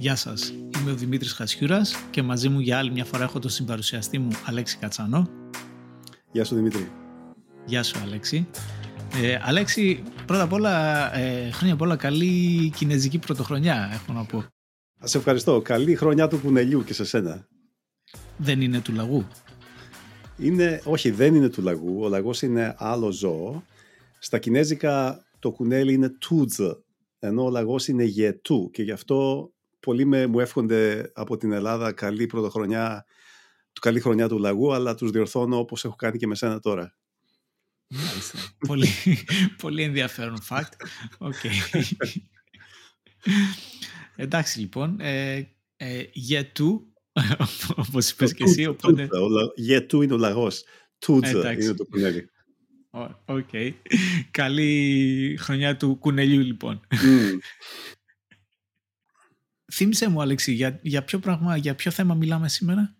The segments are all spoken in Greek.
Γεια σας, είμαι ο Δημήτρης Χασιούρας και μαζί μου για άλλη μια φορά έχω τον συμπαρουσιαστή μου Αλέξη Κατσανό. Γεια σου Δημήτρη. Γεια σου Αλέξη. Ε, Αλέξη, πρώτα απ' όλα, ε, χρόνια πολλά καλή κινέζικη πρωτοχρονιά, έχω να πω. Σε ευχαριστώ. Καλή χρονιά του κουνελιού και σε σένα. Δεν είναι του λαγού. Είναι, όχι, δεν είναι του λαγού. Ο λαγός είναι άλλο ζώο. Στα κινέζικα το κουνέλι είναι τούτζ, ενώ ο λαγός είναι γετού και γι' αυτό πολλοί με, μου εύχονται από την Ελλάδα καλή πρωτοχρονιά, καλή χρονιά του λαγού, αλλά τους διορθώνω όπως έχω κάνει και με σένα τώρα. πολύ, πολύ ενδιαφέρον fact. Okay. Εντάξει λοιπόν, ε, ε, γετού, όπως είπες και εσύ. Οπότε... Γετού είναι ο λαγός. Τούτζα είναι το κουνέλι. OK. Okay. Καλή χρονιά του κουνελιού λοιπόν. Θύμησε μου, Αλέξη, για, για, ποιο πράγμα, για ποιο θέμα μιλάμε σήμερα;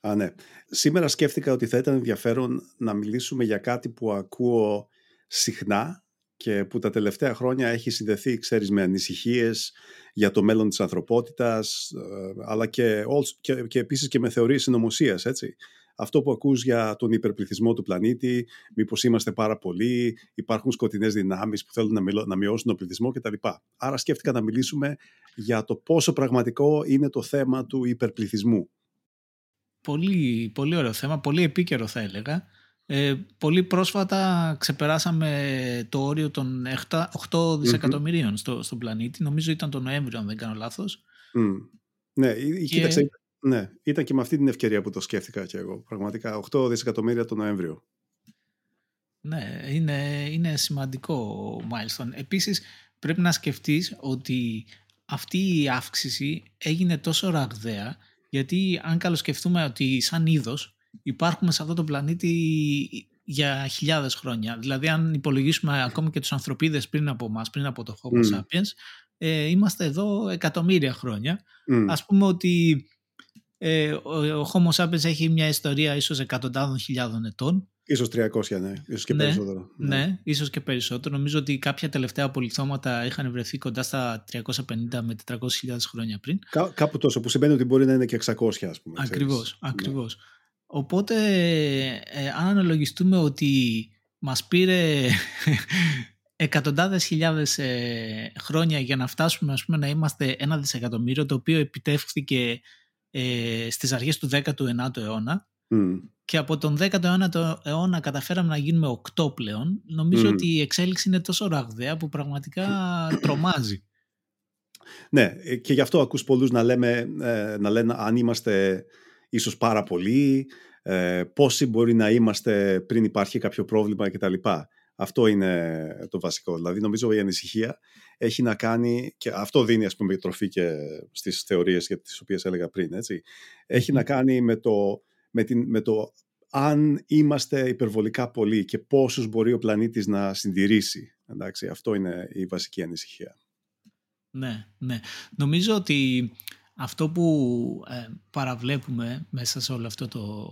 Α, ναι. Σήμερα σκέφτηκα ότι θα ήταν ενδιαφέρον να μιλήσουμε για κάτι που ακούω συχνά και που τα τελευταία χρόνια έχει συνδεθεί, ξέρεις, με ανησυχίες για το μέλλον της ανθρωπότητας, ε, αλλά και, και, και επίσης και με θεωρίες συνωμοσίας, έτσι αυτό που ακούς για τον υπερπληθυσμό του πλανήτη, μήπως είμαστε πάρα πολλοί, υπάρχουν σκοτεινές δυνάμεις που θέλουν να μειώσουν τον πληθυσμό κτλ. Άρα σκέφτηκα να μιλήσουμε για το πόσο πραγματικό είναι το θέμα του υπερπληθυσμού. Πολύ, πολύ ωραίο θέμα, πολύ επίκαιρο θα έλεγα. Ε, πολύ πρόσφατα ξεπεράσαμε το όριο των 8 δισεκατομμυρίων στο, στον πλανήτη. Νομίζω ήταν το Νοέμβριο, αν δεν κάνω λάθος. Mm. Ναι, και... κοίταξε, ναι, ήταν και με αυτή την ευκαιρία που το σκέφτηκα και εγώ. Πραγματικά 8 δισεκατομμύρια το Νοέμβριο. Ναι, είναι, είναι σημαντικό milestone. Επίσης πρέπει να σκεφτείς ότι αυτή η αύξηση έγινε τόσο ραγδαία γιατί αν καλοσκεφτούμε ότι σαν είδος υπάρχουμε σε αυτό το πλανήτη για χιλιάδες χρόνια. Δηλαδή αν υπολογίσουμε ακόμη και τους ανθρωπίδες πριν από εμά, πριν από το Homo sapiens, ε, είμαστε εδώ εκατομμύρια χρόνια. Mm. Ας πούμε ότι ε, ο, ο Homo sapiens έχει μια ιστορία ίσως εκατοντάδων χιλιάδων ετών. Ίσως 300, ναι. Ίσως και ναι, περισσότερο. Ναι. ναι, ίσως και περισσότερο. Νομίζω ότι κάποια τελευταία απολυθώματα είχαν βρεθεί κοντά στα 350 με 400 χρόνια πριν. Κά, κάπου τόσο, που σημαίνει ότι μπορεί να είναι και 600, ας πούμε. Ακριβώς, ναι. ακριβώς. Οπότε, ε, αν αναλογιστούμε ότι μας πήρε εκατοντάδες χιλιάδες ε, χρόνια για να φτάσουμε ας πούμε, να είμαστε ένα δισεκατομμύριο, το οποίο επιτεύχθηκε ε, στις αρχές του 19ου αιώνα και από τον 19ο αιώνα καταφέραμε να γίνουμε 8 πλέον. Νομίζω ότι η εξέλιξη είναι τόσο ραγδαία που πραγματικά τρομάζει. Ναι, ε, και γι' αυτό ακούς πολλούς να, λέμε, ε, να λένε αν είμαστε ίσως πάρα πολλοί, ε, πόσοι μπορεί να είμαστε πριν υπάρχει κάποιο πρόβλημα κτλ. Αυτό είναι το βασικό. Δηλαδή νομίζω η ανησυχία έχει να κάνει, και αυτό δίνει ας πούμε τροφή και στις θεωρίες για τις οποίες έλεγα πριν, έτσι. Έχει να κάνει με το, με, την, με το αν είμαστε υπερβολικά πολλοί και πόσους μπορεί ο πλανήτης να συντηρήσει. Εντάξει, αυτό είναι η βασική ανησυχία. Ναι, ναι. Νομίζω ότι αυτό που ε, παραβλέπουμε μέσα σε όλο αυτό το,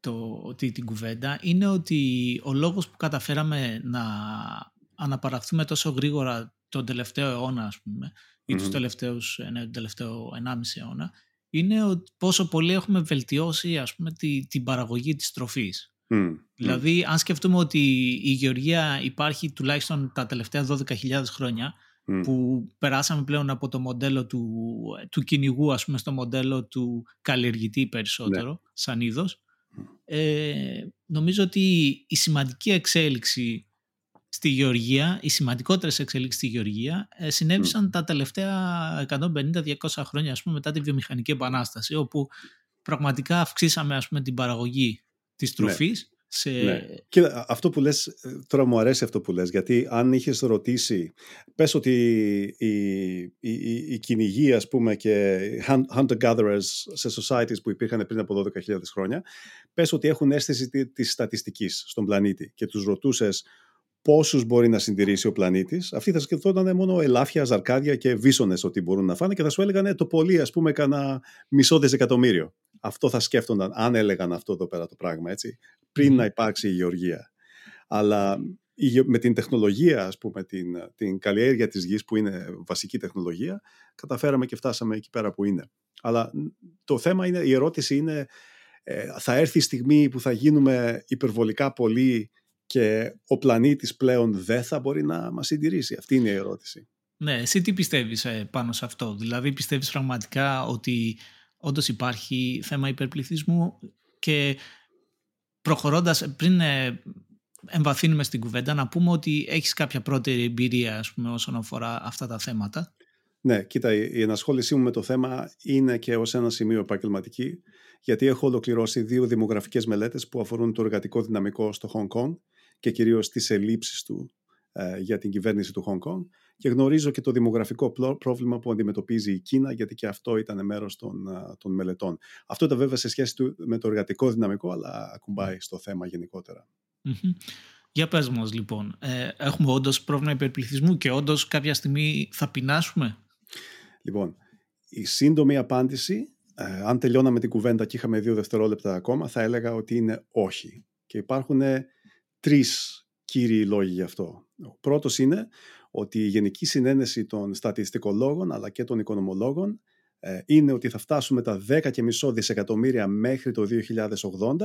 το, ότι την κουβέντα είναι ότι ο λόγος που καταφέραμε να αναπαραχθούμε τόσο γρήγορα τον τελευταίο αιώνα ας πούμε ή τους τελευταίους, ναι, τον τελευταίο 1,5 αιώνα είναι ότι πόσο πολύ έχουμε βελτιώσει ας πούμε τη, την παραγωγή της τροφής. Δηλαδή αν σκεφτούμε ότι η γεωργία υπάρχει τουλάχιστον τα τελευταία 12.000 χρόνια που περάσαμε πλέον από το μοντέλο του, του κυνηγού ας πούμε στο μοντέλο του καλλιεργητή περισσότερο ναι. σαν είδος ε, νομίζω ότι η σημαντική εξέλιξη στη Γεωργία, οι σημαντικότερες εξέλιξει στη Γεωργία ε, συνέβησαν τα τελευταία 150-200 χρόνια ας πούμε, μετά τη βιομηχανική επανάσταση όπου πραγματικά αυξήσαμε ας πούμε, την παραγωγή της ναι. τροφής σε... Ναι. Και αυτό που λες, ε, τώρα μου αρέσει αυτό που λες, γιατί αν είχες ρωτήσει, πες ότι οι, οι, οι, οι κυνηγοί ας πούμε και hunter-gatherers σε societies που υπήρχαν πριν από 12.000 χρόνια, πες ότι έχουν αίσθηση της στατιστικής στον πλανήτη και τους ρωτούσες πόσους μπορεί να συντηρήσει ο πλανήτης, αυτοί θα σκεφτόταν μόνο ελάφια, ζαρκάδια και βίσονες ότι μπορούν να φάνε και θα σου έλεγαν το πολύ ας πούμε κανένα μισό δισεκατομμύριο. Αυτό θα σκέφτονταν αν έλεγαν αυτό εδώ πέρα το πράγμα, έτσι πριν να υπάρξει η γεωργία. Αλλά με την τεχνολογία, ας πούμε, την, την καλλιέργεια της γης που είναι βασική τεχνολογία, καταφέραμε και φτάσαμε εκεί πέρα που είναι. Αλλά το θέμα είναι, η ερώτηση είναι, ε, θα έρθει η στιγμή που θα γίνουμε υπερβολικά πολλοί και ο πλανήτης πλέον δεν θα μπορεί να μας συντηρήσει. Αυτή είναι η ερώτηση. Ναι, εσύ τι πιστεύεις ε, πάνω σε αυτό; Δηλαδή πιστεύεις πραγματικά ότι όντως υπάρχει θέμα υπερπληθυσμού και προχωρώντας πριν ε, εμβαθύνουμε στην κουβέντα να πούμε ότι έχεις κάποια πρώτη εμπειρία ας πούμε, όσον αφορά αυτά τα θέματα; Ναι, κοίτα, η ενασχόλησή μου με το θέμα είναι και ως ένα σημείο επαγγελματική γιατί έχω ολοκληρώσει δύο δημογραφικές μελέτες που αφορούν το εργατικό δυναμικό στο Hong Kong και κυρίως τις ελλείψεις του ε, για την κυβέρνηση του Hong Kong και γνωρίζω και το δημογραφικό πρόβλημα που αντιμετωπίζει η Κίνα γιατί και αυτό ήταν μέρος των, ε, των μελετών. Αυτό ήταν βέβαια σε σχέση του, με το εργατικό δυναμικό αλλά ακουμπάει στο θέμα γενικότερα. Για πες μας λοιπόν, ε, έχουμε όντως πρόβλημα υπερπληθυσμού και όντως κάποια στιγμή θα πεινάσουμε; Λοιπόν, η σύντομη απάντηση, ε, αν τελειώναμε την κουβέντα και είχαμε δύο δευτερόλεπτα ακόμα, θα έλεγα ότι είναι όχι. Και υπάρχουν τρεις κύριοι λόγοι γι' αυτό. Ο πρώτος είναι ότι η γενική συνένεση των στατιστικολόγων αλλά και των οικονομολόγων ε, είναι ότι θα φτάσουμε τα 10,5 δισεκατομμύρια μέχρι το 2080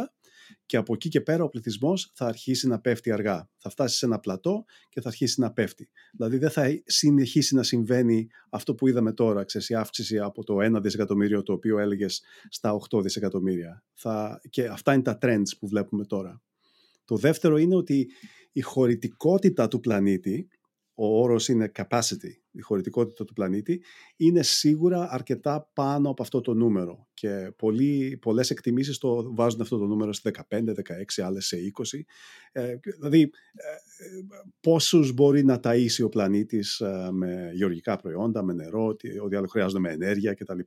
και από εκεί και πέρα ο πληθυσμός θα αρχίσει να πέφτει αργά. Θα φτάσει σε ένα πλατό και θα αρχίσει να πέφτει. Δηλαδή δεν θα συνεχίσει να συμβαίνει αυτό που είδαμε τώρα, ξέρεις, η αύξηση από το 1 δισεκατομμύριο το οποίο έλεγες στα 8 δισεκατομμύρια. Θα, και αυτά είναι τα trends που βλέπουμε τώρα. Το δεύτερο είναι ότι η χωρητικότητα του πλανήτη, ο όρος είναι capacity, η χωρητικότητα του πλανήτη, είναι σίγουρα αρκετά πάνω από αυτό το νούμερο. Και πολλοί, πολλές εκτιμήσεις το βάζουν αυτό το νούμερο σε 15, 16, άλλες σε 20. Ε, δηλαδή, ε, πόσους μπορεί να ταΐσει ο πλανήτης ε, με γεωργικά προϊόντα, με νερό, ότι, ότι άλλο χρειάζονται με ενέργεια κτλ.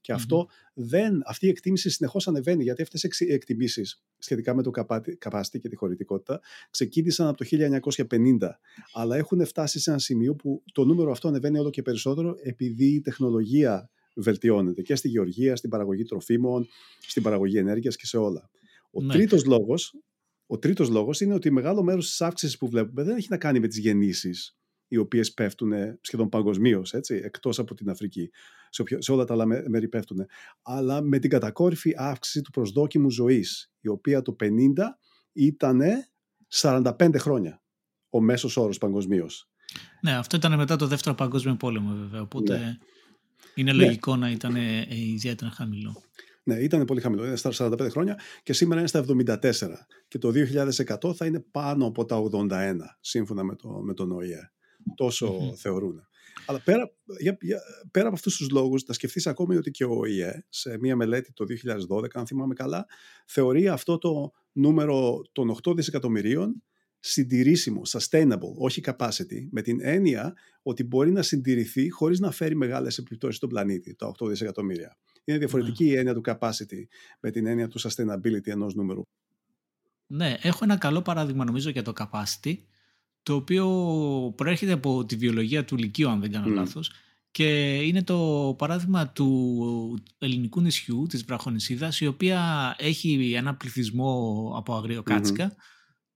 Και, αυτό δεν, αυτή η εκτίμηση συνεχώς ανεβαίνει, γιατί αυτές οι εκτιμήσεις σχετικά με το capacity και τη χωρητικότητα ξεκίνησαν από το 1950, αλλά έχουν φτάσει σε ένα σημείο που το νούμερο αυτό ανεβαίνει όλο και περισσότερο επειδή η τεχνολογία βελτιώνεται και στη γεωργία, στην παραγωγή τροφίμων, στην παραγωγή ενέργειας και σε όλα. Ο ναι. τρίτος λόγος ο τρίτος λόγος είναι ότι μεγάλο μέρος της αύξησης που βλέπουμε δεν έχει να κάνει με τις γεννήσεις οι οποίες πέφτουν σχεδόν παγκοσμίως, εκτός από την Αφρική. Σε, σε όλα τα άλλα μέρη πέφτουν. Αλλά με την κατακόρυφη αύξηση του προσδόκιμου ζωής, η οποία το 50 ήταν 45 χρόνια ο μέσος όρος παγκοσμίως. Ναι, αυτό ήταν μετά το δεύτερο παγκόσμιο πόλεμο βέβαια, οπότε ναι. είναι ναι. λογικό να ήταν ε, ιδιαίτερα χαμηλό. Ναι, ήταν πολύ χαμηλό. Είναι στα 45 χρόνια και σήμερα είναι στα 74. Και το 2100 θα είναι πάνω από τα 81, σύμφωνα με, το, με τον ΟΗΕ. Τόσο mm-hmm. θεωρούν. Αλλά πέρα, για, για, πέρα από αυτούς τους λόγους, θα σκεφτείς ακόμη ότι και ο ΟΗΕ, σε μια μελέτη το 2012, αν θυμάμαι καλά, θεωρεί αυτό το νούμερο των 8 δισεκατομμυρίων συντηρήσιμο, sustainable, όχι capacity, με την έννοια ότι μπορεί να συντηρηθεί χωρίς να φέρει μεγάλες επιπτώσεις στον πλανήτη, τα 8 δισεκατομμύρια. Είναι διαφορετική ναι. η έννοια του capacity με την έννοια του sustainability ενός νούμερου. Ναι, έχω ένα καλό παράδειγμα νομίζω για το capacity, το οποίο προέρχεται από τη βιολογία του Λυκείου, αν δεν κάνω mm. λάθος, και είναι το παράδειγμα του ελληνικού νησιού, της Βραχονησίδας, η οποία έχει ένα πληθυσμό από αγριοκάτσικα,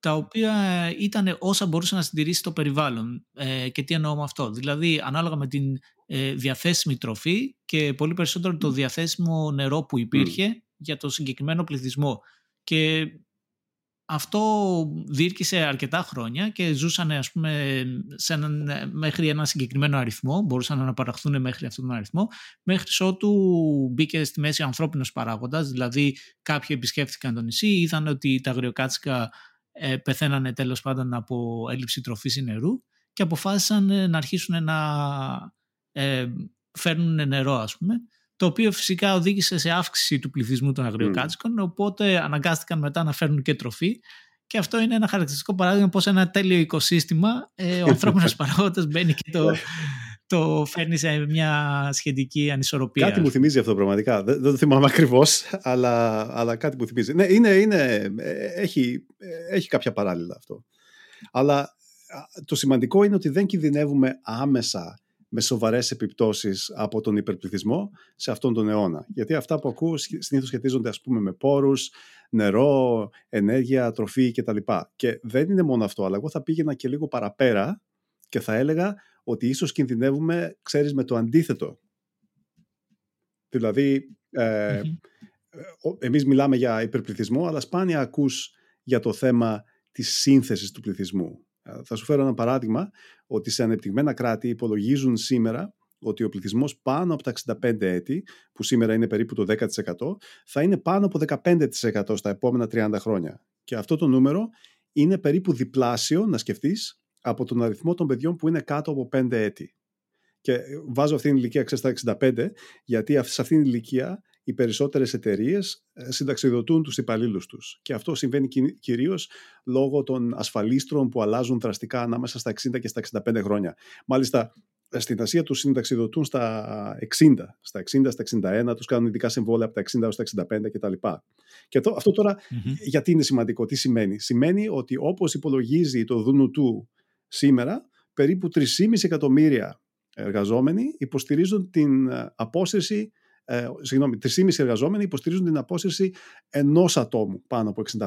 τα οποία ήταν όσα μπορούσε να συντηρήσει το περιβάλλον. Ε, και τι εννοώ με αυτό. Δηλαδή, ανάλογα με την ε, διαθέσιμη τροφή και πολύ περισσότερο το διαθέσιμο νερό που υπήρχε για το συγκεκριμένο πληθυσμό. Και αυτό διήρκησε αρκετά χρόνια και ζούσαν ας πούμε σε μέχρι ένα συγκεκριμένο αριθμό, μπορούσαν να αναπαραχθούν μέχρι αυτόν τον αριθμό, μέχρι ότου μπήκε στη μέση ο ανθρώπινος παράγοντας, δηλαδή κάποιοι επισκέφθηκαν το νησί, είδαν ότι τα αγριοκάτσικα ε, πεθαίνανε τέλος πάντων από έλλειψη τροφής ή νερού και αποφάσισαν ε, να αρχίσουν να ε, φέρνουν νερό ας πούμε το οποίο φυσικά οδήγησε σε αύξηση του πληθυσμού των αγριοκάτσικων mm. οπότε αναγκάστηκαν μετά να φέρνουν και τροφή και αυτό είναι ένα χαρακτηριστικό παράδειγμα πως ένα τέλειο οικοσύστημα ε, ο ανθρώπινος παράγοντας μπαίνει και το, το φέρνει σε μια σχετική ανισορροπία. Κάτι μου θυμίζει αυτό πραγματικά. Δεν, δεν το θυμάμαι ακριβώς, αλλά, αλλά κάτι μου θυμίζει. Ναι, είναι, είναι, έχει, έχει κάποια παράλληλα αυτό. Αλλά το σημαντικό είναι ότι δεν κινδυνεύουμε άμεσα με σοβαρές επιπτώσεις από τον υπερπληθυσμό σε αυτόν τον αιώνα. Γιατί αυτά που ακούω συνήθως σχετίζονται ας πούμε με πόρους, νερό, ενέργεια, τροφή κτλ. Και δεν είναι μόνο αυτό, αλλά εγώ θα πήγαινα και λίγο παραπέρα και θα έλεγα ότι ίσως κινδυνεύουμε, ξέρεις, με το αντίθετο. Δηλαδή, ε, εμείς μιλάμε για υπερπληθυσμό, αλλά σπάνια ακούς για το θέμα της σύνθεσης του πληθυσμού. Ε, θα σου φέρω ένα παράδειγμα ότι σε ανεπτυγμένα κράτη υπολογίζουν σήμερα ότι ο πληθυσμός πάνω από τα 65 έτη, που σήμερα είναι περίπου το 10%, θα είναι πάνω από 15% στα επόμενα 30 χρόνια. Και αυτό το νούμερο είναι περίπου διπλάσιο, να σκεφτείς, από τον αριθμό των παιδιών που είναι κάτω από 5 έτη. Και βάζω αυτήν την ηλικία ξέρεις, στα 65, γιατί σε αυτήν την ηλικία οι περισσότερες εταιρείες ε, συνταξιδοτούν τους υπαλλήλους τους. Και αυτό συμβαίνει κυρίως λόγω των ασφαλίστρων που αλλάζουν δραστικά ανάμεσα στα 60 και στα 65 χρόνια. Μάλιστα, στην Ασία τους συνταξιδοτούν στα 60, στα 60, στα 61, τους κάνουν ειδικά συμβόλαια από τα 60 έως τα 65 κτλ. Και αυτό, αυτό τώρα γιατί είναι σημαντικό, τι σημαίνει; Σημαίνει ότι όπως υπολογίζει το ΔΝΤ σήμερα, περίπου 3,5 εκατομμύρια εργαζόμενοι υποστηρίζουν την ε, απόσυρση ε, συγγνώμη, 3,5 εργαζόμενοι υποστηρίζουν την απόσυρση ενός ατόμου πάνω από 65.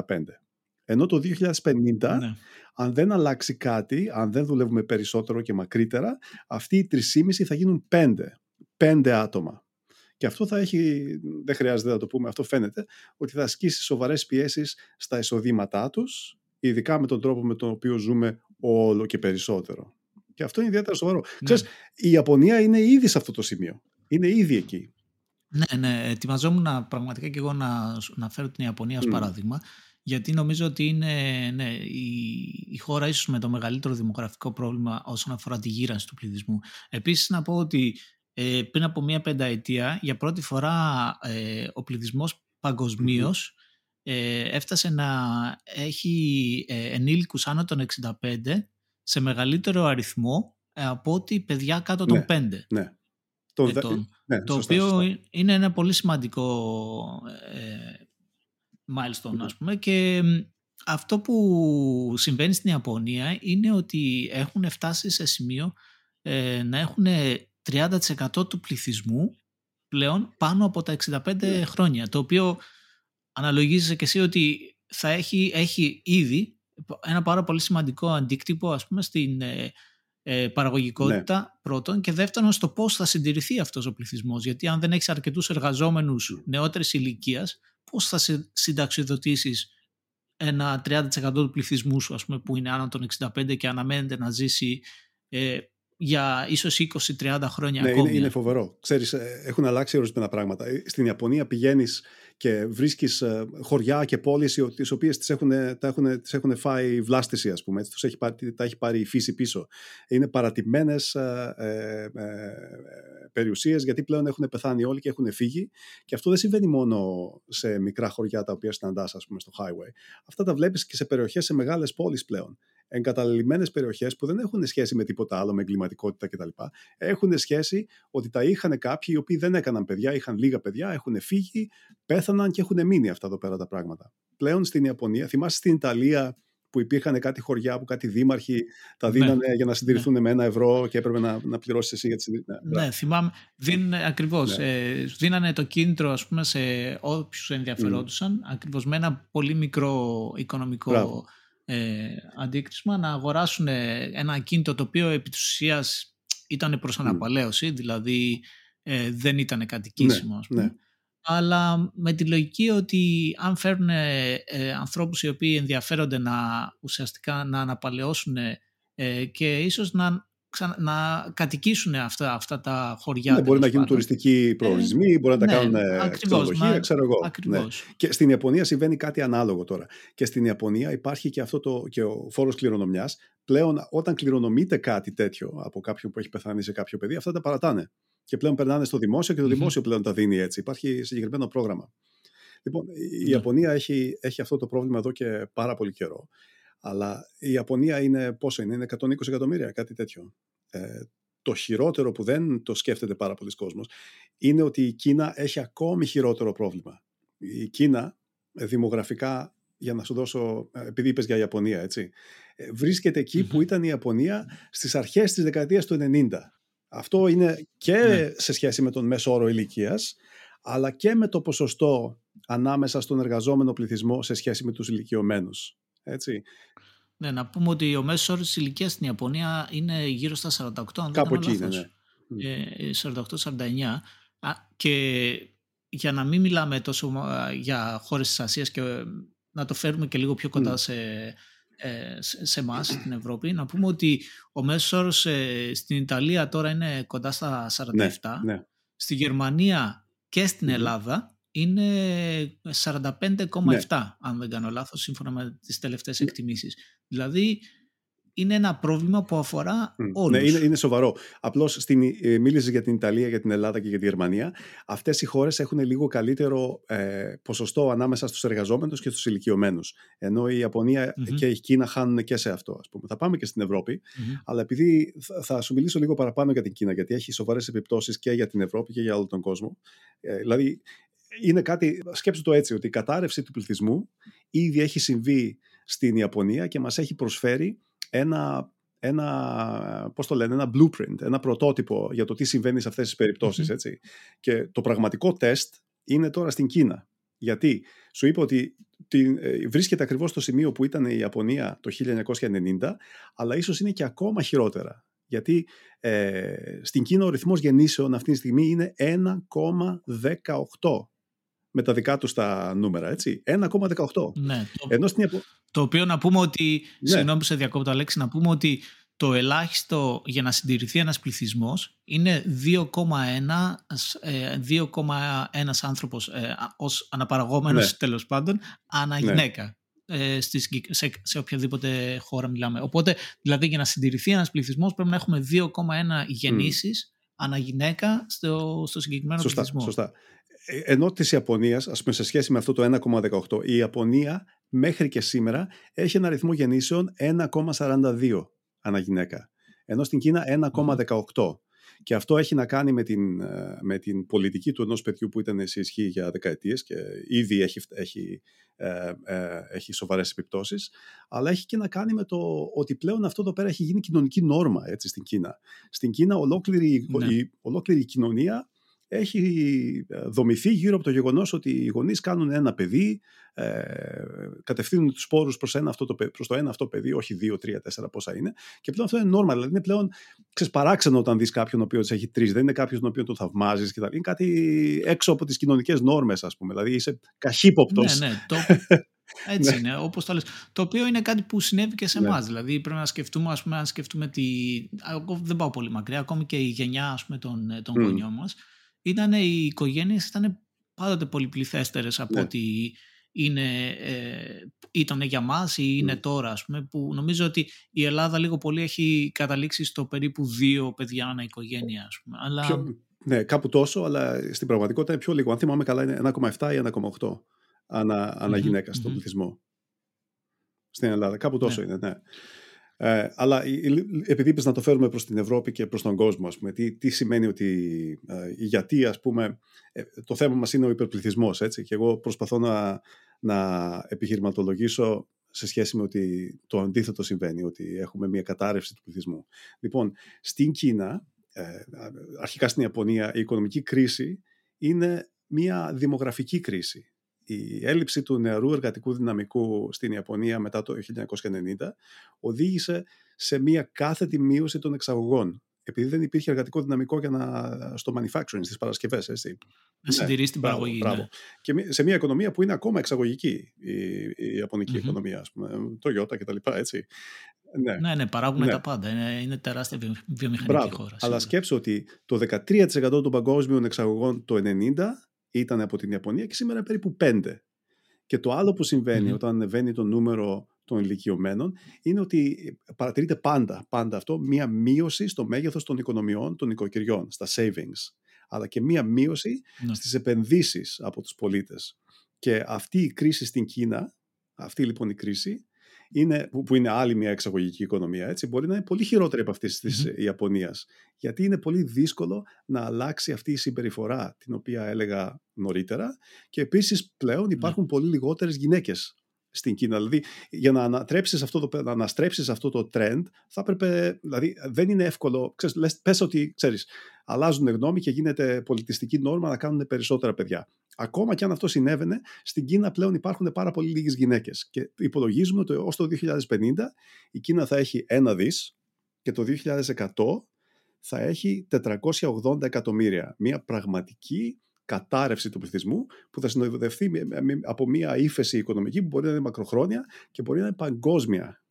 Ενώ το 2050, ναι. αν δεν αλλάξει κάτι, αν δεν δουλεύουμε περισσότερο και μακρύτερα, αυτοί οι 3,5 θα γίνουν 5. 5 άτομα. Και αυτό θα έχει, δεν χρειάζεται να το πούμε, αυτό φαίνεται, ότι θα ασκήσει σοβαρές πιέσεις στα εισοδήματά τους, ειδικά με τον τρόπο με τον οποίο ζούμε όλο και περισσότερο. Και αυτό είναι ιδιαίτερα σοβαρό. Ναι. Ξέρεις, η Ιαπωνία είναι ήδη σε αυτό το σημείο. Είναι ήδη εκεί. Ναι, ναι. Ετοιμαζόμουν πραγματικά και εγώ να, να φέρω την Ιαπωνία ως παράδειγμα. Γιατί νομίζω ότι είναι ναι, η, η χώρα ίσως με το μεγαλύτερο δημογραφικό πρόβλημα όσον αφορά τη γύρανση του πληθυσμού. Επίσης να πω ότι ε, πριν από μία πενταετία για πρώτη φορά ε, ο πληθυσμός παγκοσμίως ε, έφτασε να έχει ε, ενήλικους άνω των 65 σε μεγαλύτερο αριθμό ε, από ότι παιδιά κάτω των 5. Ναι, ναι. Το, ναι, το οποίο είναι ένα πολύ σημαντικό ε, milestone ας πούμε και αυτό που συμβαίνει στην Ιαπωνία είναι ότι έχουν φτάσει σε σημείο ε, να έχουν 30% του πληθυσμού πλέον πάνω από τα 65 ναι. χρόνια το οποίο αναλογίζεσαι και εσύ ότι θα έχει, έχει ήδη ένα πάρα πολύ σημαντικό αντίκτυπο ας πούμε στην ε, ε, παραγωγικότητα ναι. πρώτον και δεύτερον στο πώς θα συντηρηθεί αυτός ο πληθυσμός γιατί αν δεν έχεις αρκετούς εργαζόμενους mm. νεότερης ηλικίας, πώς θα συνταξιδοτήσεις ένα 30% του πληθυσμού σου ας πούμε, που είναι άνω των 65 και αναμένεται να ζήσει ε, για ίσως 20-30 χρόνια ναι, ακόμη; Είναι, είναι φοβερό. Ξέρεις, ε, έχουν αλλάξει ορισμένα πράγματα. Ε, στην Ιαπωνία πηγαίνεις και βρίσκεις ε, χωριά και πόλεις τις οποίες τις έχουν, τα έχουν, τις έχουν φάει βλάστηση ας πούμε, τους έχει πάρει, τα έχει πάρει η φύση πίσω. Είναι παρατημένες ε, ε, ε, περιουσίες γιατί πλέον έχουν πεθάνει όλοι και έχουν φύγει και αυτό δεν συμβαίνει μόνο σε μικρά χωριά τα οποία συναντάς ας πούμε στο highway. Αυτά τα βλέπεις και σε περιοχές, σε μεγάλες πόλεις πλέον εγκαταλελειμμένες περιοχές που δεν έχουν σχέση με τίποτα άλλο, με εγκληματικότητα κτλ. Έχουν σχέση ότι τα είχαν κάποιοι οι οποίοι δεν έκαναν παιδιά, είχαν λίγα παιδιά, έχουν φύγει, πέθαναν και έχουν μείνει αυτά εδώ πέρα τα πράγματα. Πλέον στην Ιαπωνία, θυμάσαι στην Ιταλία που υπήρχαν κάτι χωριά που κάτι δήμαρχοι τα ναι. δίνανε για να συντηρηθούν ναι. με ένα ευρώ και έπρεπε να, να πληρώσεις εσύ για τη συντήρηση. Ναι, ναι θυμάμαι. Δίνανε ακριβώς. Ναι. Ε, δίνανε το κίνητρο ας πούμε, σε όποιους ενδιαφερόντουσαν, mm. ακριβώς με ένα πολύ μικρό οικονομικό ε, αντίκρισμα να αγοράσουν ένα κίνητο το οποίο επί της ουσίας ήταν προς αναπαλαίωση, δηλαδή ε, δεν ήταν κατοικήσιμο ναι, ας πούμε. Ναι. Αλλά με τη λογική ότι αν φέρουν ε, ανθρώπους οι οποίοι ενδιαφέρονται να ουσιαστικά να αναπαλαιώσουν ε, και ίσως να να κατοικήσουν αυτά, αυτά τα χωριά. Ναι, μπορεί να γίνουν τουριστικοί προορισμοί, ε, μπορεί να τα ναι, κάνουν ε, ξενοδοχεία, ξέρω εγώ. Ναι. Και στην Ιαπωνία συμβαίνει κάτι ανάλογο τώρα. Και στην Ιαπωνία υπάρχει και, αυτό το, και ο φόρος κληρονομιάς. Πλέον όταν κληρονομείται κάτι τέτοιο από κάποιον που έχει πεθάνει σε κάποιο παιδί, αυτά τα παρατάνε. Και πλέον περνάνε στο δημόσιο και το δημόσιο πλέον τα δίνει έτσι. Υπάρχει συγκεκριμένο πρόγραμμα. Λοιπόν, η ναι. Ιαπωνία έχει, έχει αυτό το πρόβλημα εδώ και πάρα πολύ καιρό. Αλλά η Ιαπωνία είναι πόσο είναι, είναι 120 εκατομμύρια, κάτι τέτοιο. Ε, το χειρότερο που δεν το σκέφτεται πάρα πολλοί κόσμος είναι ότι η Κίνα έχει ακόμη χειρότερο πρόβλημα. Η Κίνα ε, δημογραφικά, για να σου δώσω, ε, επειδή είπες για Ιαπωνία, έτσι, ε, βρίσκεται εκεί που ήταν η Ιαπωνία στις αρχές της δεκαετίας του 90. Αυτό είναι και ναι. σε σχέση με τον μέσο όρο ηλικίας, αλλά και με το ποσοστό ανάμεσα στον εργαζόμενο πληθυσμό σε σχέση με τους ηλικιωμένους. Έτσι. Ναι, να πούμε ότι ο μέσος όρος της ηλικίας στην Ιαπωνία είναι γύρω στα 48, αν Κάπου εκεί είναι, ναι. Ε, 48-49 και για να μην μιλάμε τόσο για χώρες της Ασίας και να το φέρουμε και λίγο πιο κοντά σε, ε, σε εμάς στην Ευρώπη, να πούμε ότι ο μέσος όρος ε, στην Ιταλία τώρα είναι κοντά στα 47, ναι, ναι. στη Γερμανία και στην Ελλάδα είναι 45,7 ναι. αν δεν κάνω λάθος σύμφωνα με τις τελευταίες εκτιμήσεις. Δηλαδή είναι ένα πρόβλημα που αφορά mm. όλους. Ναι, είναι, είναι σοβαρό. Απλώς ε, μίλησες για την Ιταλία, για την Ελλάδα και για τη Γερμανία. Αυτές οι χώρες έχουν λίγο καλύτερο ε, ποσοστό ανάμεσα στους εργαζόμενους και στους ηλικιωμένους. Ενώ η ιαπωνια και η Κίνα χάνουν και σε αυτό. Ας πούμε. Θα πάμε και στην ευρωπη αλλά επειδή θα, θα, σου μιλήσω λίγο παραπάνω για την Κίνα, γιατί έχει σοβαρές επιπτώσεις και για την Ευρώπη και για όλο τον κόσμο. Ε, δηλαδή, είναι κάτι, σκέψου το έτσι, ότι η κατάρρευση του πληθυσμού ήδη έχει συμβεί στην Ιαπωνία και μας έχει προσφέρει ένα, ένα, πώς το λένε, ένα blueprint, ένα πρωτότυπο για το τι συμβαίνει σε αυτές τις περιπτωσεις έτσι. Και το πραγματικό τεστ είναι τώρα στην Κίνα. Γιατί σου είπα ότι την, ε, βρίσκεται ακριβώς στο σημείο που ήταν η Ιαπωνία το 1990, αλλά ίσως είναι και ακόμα χειρότερα. Γιατί ε, στην Κίνα ο ρυθμός γεννήσεων αυτή τη στιγμή είναι 1,18 με τα δικά τους τα νούμερα, έτσι. 1,18. Ναι, το, Ενώ στην... το οποίο να πούμε ότι, ναι. συγγνώμη που σε διακόπτω Αλέξη, να πούμε ότι το ελάχιστο για να συντηρηθεί ένας πληθυσμός είναι 2,1 2,1 ε, άνθρωπος ε, ως αναπαραγόμενος ναι. τέλος πάντων ανά ναι. γυναίκα. Ε, σε, σε οποιαδήποτε χώρα μιλάμε. Οπότε, δηλαδή για να συντηρηθεί ένας πληθυσμός πρέπει να έχουμε 2,1 γεννήσεις mm. ανά γυναίκα στο, στο συγκεκριμένο σωστά, πληθυσμό. Σωστά. Ε, ενώ της Ιαπωνίας, ας πούμε, σε σχέση με αυτό το 1,18, η Ιαπωνία μέχρι και σήμερα έχει ένα αριθμό γεννήσεων 1,42 ανά γυναίκα. Ενώ στην Κίνα 1,18. Και αυτό έχει να κάνει με την, ε, με την πολιτική του ενός παιδιού που ήταν σε ισχύ για δεκαετίες και ήδη έχει, έχει, ε, ε, έχει σοβαρές επιπτώσεις, αλλά έχει και να κάνει με το ότι πλέον αυτό εδώ πέρα έχει γίνει κοινωνική νόρμα έτσι, στην Κίνα. Στην Κίνα ολόκληρη, ναι. η, ολόκληρη η κοινωνία έχει ε, δομηθεί γύρω από το γεγονός ότι οι γονείς κάνουν ένα παιδί, ε, κατευθύνουν τους σπόρους προς, ένα αυτό το, προς το ένα αυτό παιδί, όχι δύο, τρία, τέσσερα πόσα είναι. Και πλέον αυτό είναι normal, δηλαδή είναι πλέον ξέρεις, παράξενο όταν δεις κάποιον ο οποίος έχει τρεις, δεν είναι κάποιος τον οποίο τον θαυμάζεις και Είναι κάτι έξω από τις κοινωνικές νόρμες ας πούμε, δηλαδή είσαι καχύποπτος. Ναι, ναι, το... Έτσι ναι. είναι, όπως το λες. Το οποίο είναι κάτι που συνέβη και σε ναι. εμάς. Δηλαδή πρέπει να σκεφτούμε, ας πούμε, αν σκεφτούμε τη... Εγώ δεν πάω πολύ μακριά, ακόμη και η γενιά ας πούμε, των, των mm. γονιών μας ήταν οι οικογένειες ήταν πάντοτε πολυπληθέστερες από ναι. ότι είναι, ε, ήταν για μας ή είναι τώρα ας πούμε, που νομίζω ότι η Ελλάδα λίγο πολύ έχει καταλήξει στο περίπου δύο παιδιά ανά οικογένεια ας πούμε. Αλλά... Πιο, ναι, κάπου τόσο, αλλά στην πραγματικότητα είναι πιο λίγο. Αν θυμάμαι καλά είναι 1,7 ή 1,8 ανά, ανά γυναίκα στον πληθυσμό. Στην Ελλάδα. Κάπου τόσο ναι. είναι, ναι. Ε, αλλά επειδή είπες να το φέρουμε προς την Ευρώπη και προς τον κόσμο, ας πούμε, τι, τι σημαίνει ότι, ε, γιατί ας πούμε, ε, το θέμα μας είναι ο υπερπληθυσμός, έτσι, και εγώ προσπαθώ να, να επιχειρηματολογήσω σε σχέση με ότι το αντίθετο συμβαίνει, ότι έχουμε μια κατάρρευση του πληθυσμού. Λοιπόν, στην Κίνα, ε, αρχικά στην Ιαπωνία, η οικονομική κρίση είναι μια δημογραφική κρίση η έλλειψη του νεαρού εργατικού δυναμικού στην Ιαπωνία μετά το 1990 οδήγησε σε μια κάθετη μείωση των εξαγωγών. Επειδή δεν υπήρχε εργατικό δυναμικό για να, στο manufacturing, στις παρασκευές. Έτσι. Να συντηρήσει την παραγωγή. Μπράβο. Ναι. Και σε μια οικονομία που είναι ακόμα εξαγωγική, η, η Ιαπωνική mm-hmm. οικονομία, ας πούμε, το Ιώτα και τα λοιπά, έτσι. Ναι, ναι, ναι παράγουν ναι. τα πάντα. Είναι, είναι τεράστια βιομηχανική Μπράβο. χώρα. Αλλά σκέψω ότι το 13% των παγκόσμιων εξαγωγών το 90 ήταν από την Ιαπωνία και σήμερα περίπου 5. Και το άλλο που συμβαινει όταν ανεβαίνει το νούμερο των ηλικιωμένων είναι ότι παρατηρείται πάντα, πάντα αυτό, μία μείωση στο μέγεθος των οικονομιών των οικοκυριών, στα savings, αλλά και μία μείωση ναι. στις επενδύσεις από τους πολίτες. Και αυτή η κρίση στην Κίνα, αυτή λοιπόν η κρίση, είναι, που, είναι άλλη μια εξαγωγική οικονομία, έτσι, μπορεί να είναι πολύ χειρότερη από αυτής της mm Ιαπωνίας. Γιατί είναι πολύ δύσκολο να αλλάξει αυτή η συμπεριφορά την οποία έλεγα νωρίτερα και επίσης πλέον ναι. υπάρχουν πολύ λιγότερες γυναίκες στην Κίνα. Δηλαδή, για να ανατρέψεις αυτό το, να αναστρέψεις αυτό το trend, θα έπρεπε, δηλαδή δεν είναι εύκολο, ξέρεις, λες, πες ότι, ξέρεις, αλλάζουν γνώμη και γίνεται πολιτιστική νόρμα να κάνουν περισσότερα παιδιά. Ακόμα και αν αυτό συνέβαινε, στην Κίνα πλέον υπάρχουν πάρα πολύ λίγες γυναίκες και υπολογίζουμε ότι ως το 2050 η Κίνα θα έχει ένα δις και το 2100 θα έχει 480 εκατομμύρια. Μια πραγματική κατάρρευση του πληθυσμού που θα συνοδευτεί από μια ύφεση οικονομική που μπορεί να είναι μακροχρόνια και μπορεί να είναι παγκόσμια.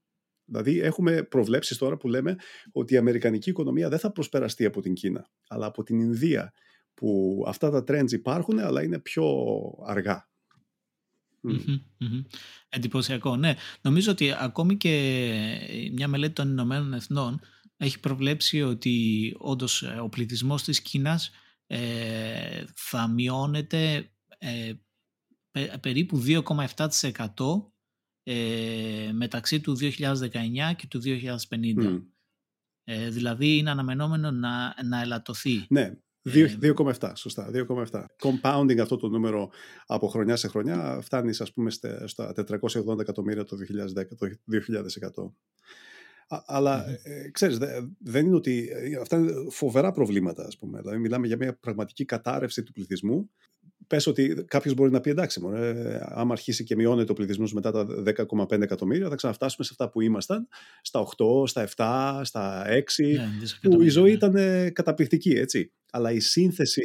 Δηλαδή έχουμε προβλέψεις τώρα που λέμε ότι η αμερικανική οικονομία δεν θα προσπεραστεί από την Κίνα, αλλά από την Ινδία, που αυτά τα trends υπάρχουν, αλλά είναι πιο αργά. Εντυπωσιακό, ναι. Νομίζω ότι ακόμη και μια μελέτη των Ηνωμένων Εθνών έχει προβλέψει ότι όντως ε, ο πληθυσμός της Κίνας ε, θα μειώνεται ε, περίπου 2,7% ε, μεταξύ του 2019 και του 2050. Ε, δηλαδή είναι αναμενόμενο να, να ελαττωθεί. Ναι, 2,7, σωστά, 2,7. Compounding αυτό το νούμερο από χρονιά σε χρονιά φτάνει ας πούμε στα 480 εκατομμύρια το 2010, το 2100. Αλλά ε, ξέρεις, δεν είναι ότι. Ε, αυτά είναι φοβερά προβλήματα, ας πούμε. Δηλαδή, μιλάμε για μια πραγματική κατάρρευση του πληθυσμού. Πες ότι κάποιος μπορεί να πει εντάξει, μωρέ, άμα αρχίσει και μειώνεται ο πληθυσμός μετά τα 10,5 εκατομμύρια, θα ξαναφτάσουμε σε αυτά που ήμασταν, στα 8, στα 7, στα 6, ναι, που η ζωή ναι. ήταν καταπληκτική, έτσι αλλά η σύνθεση,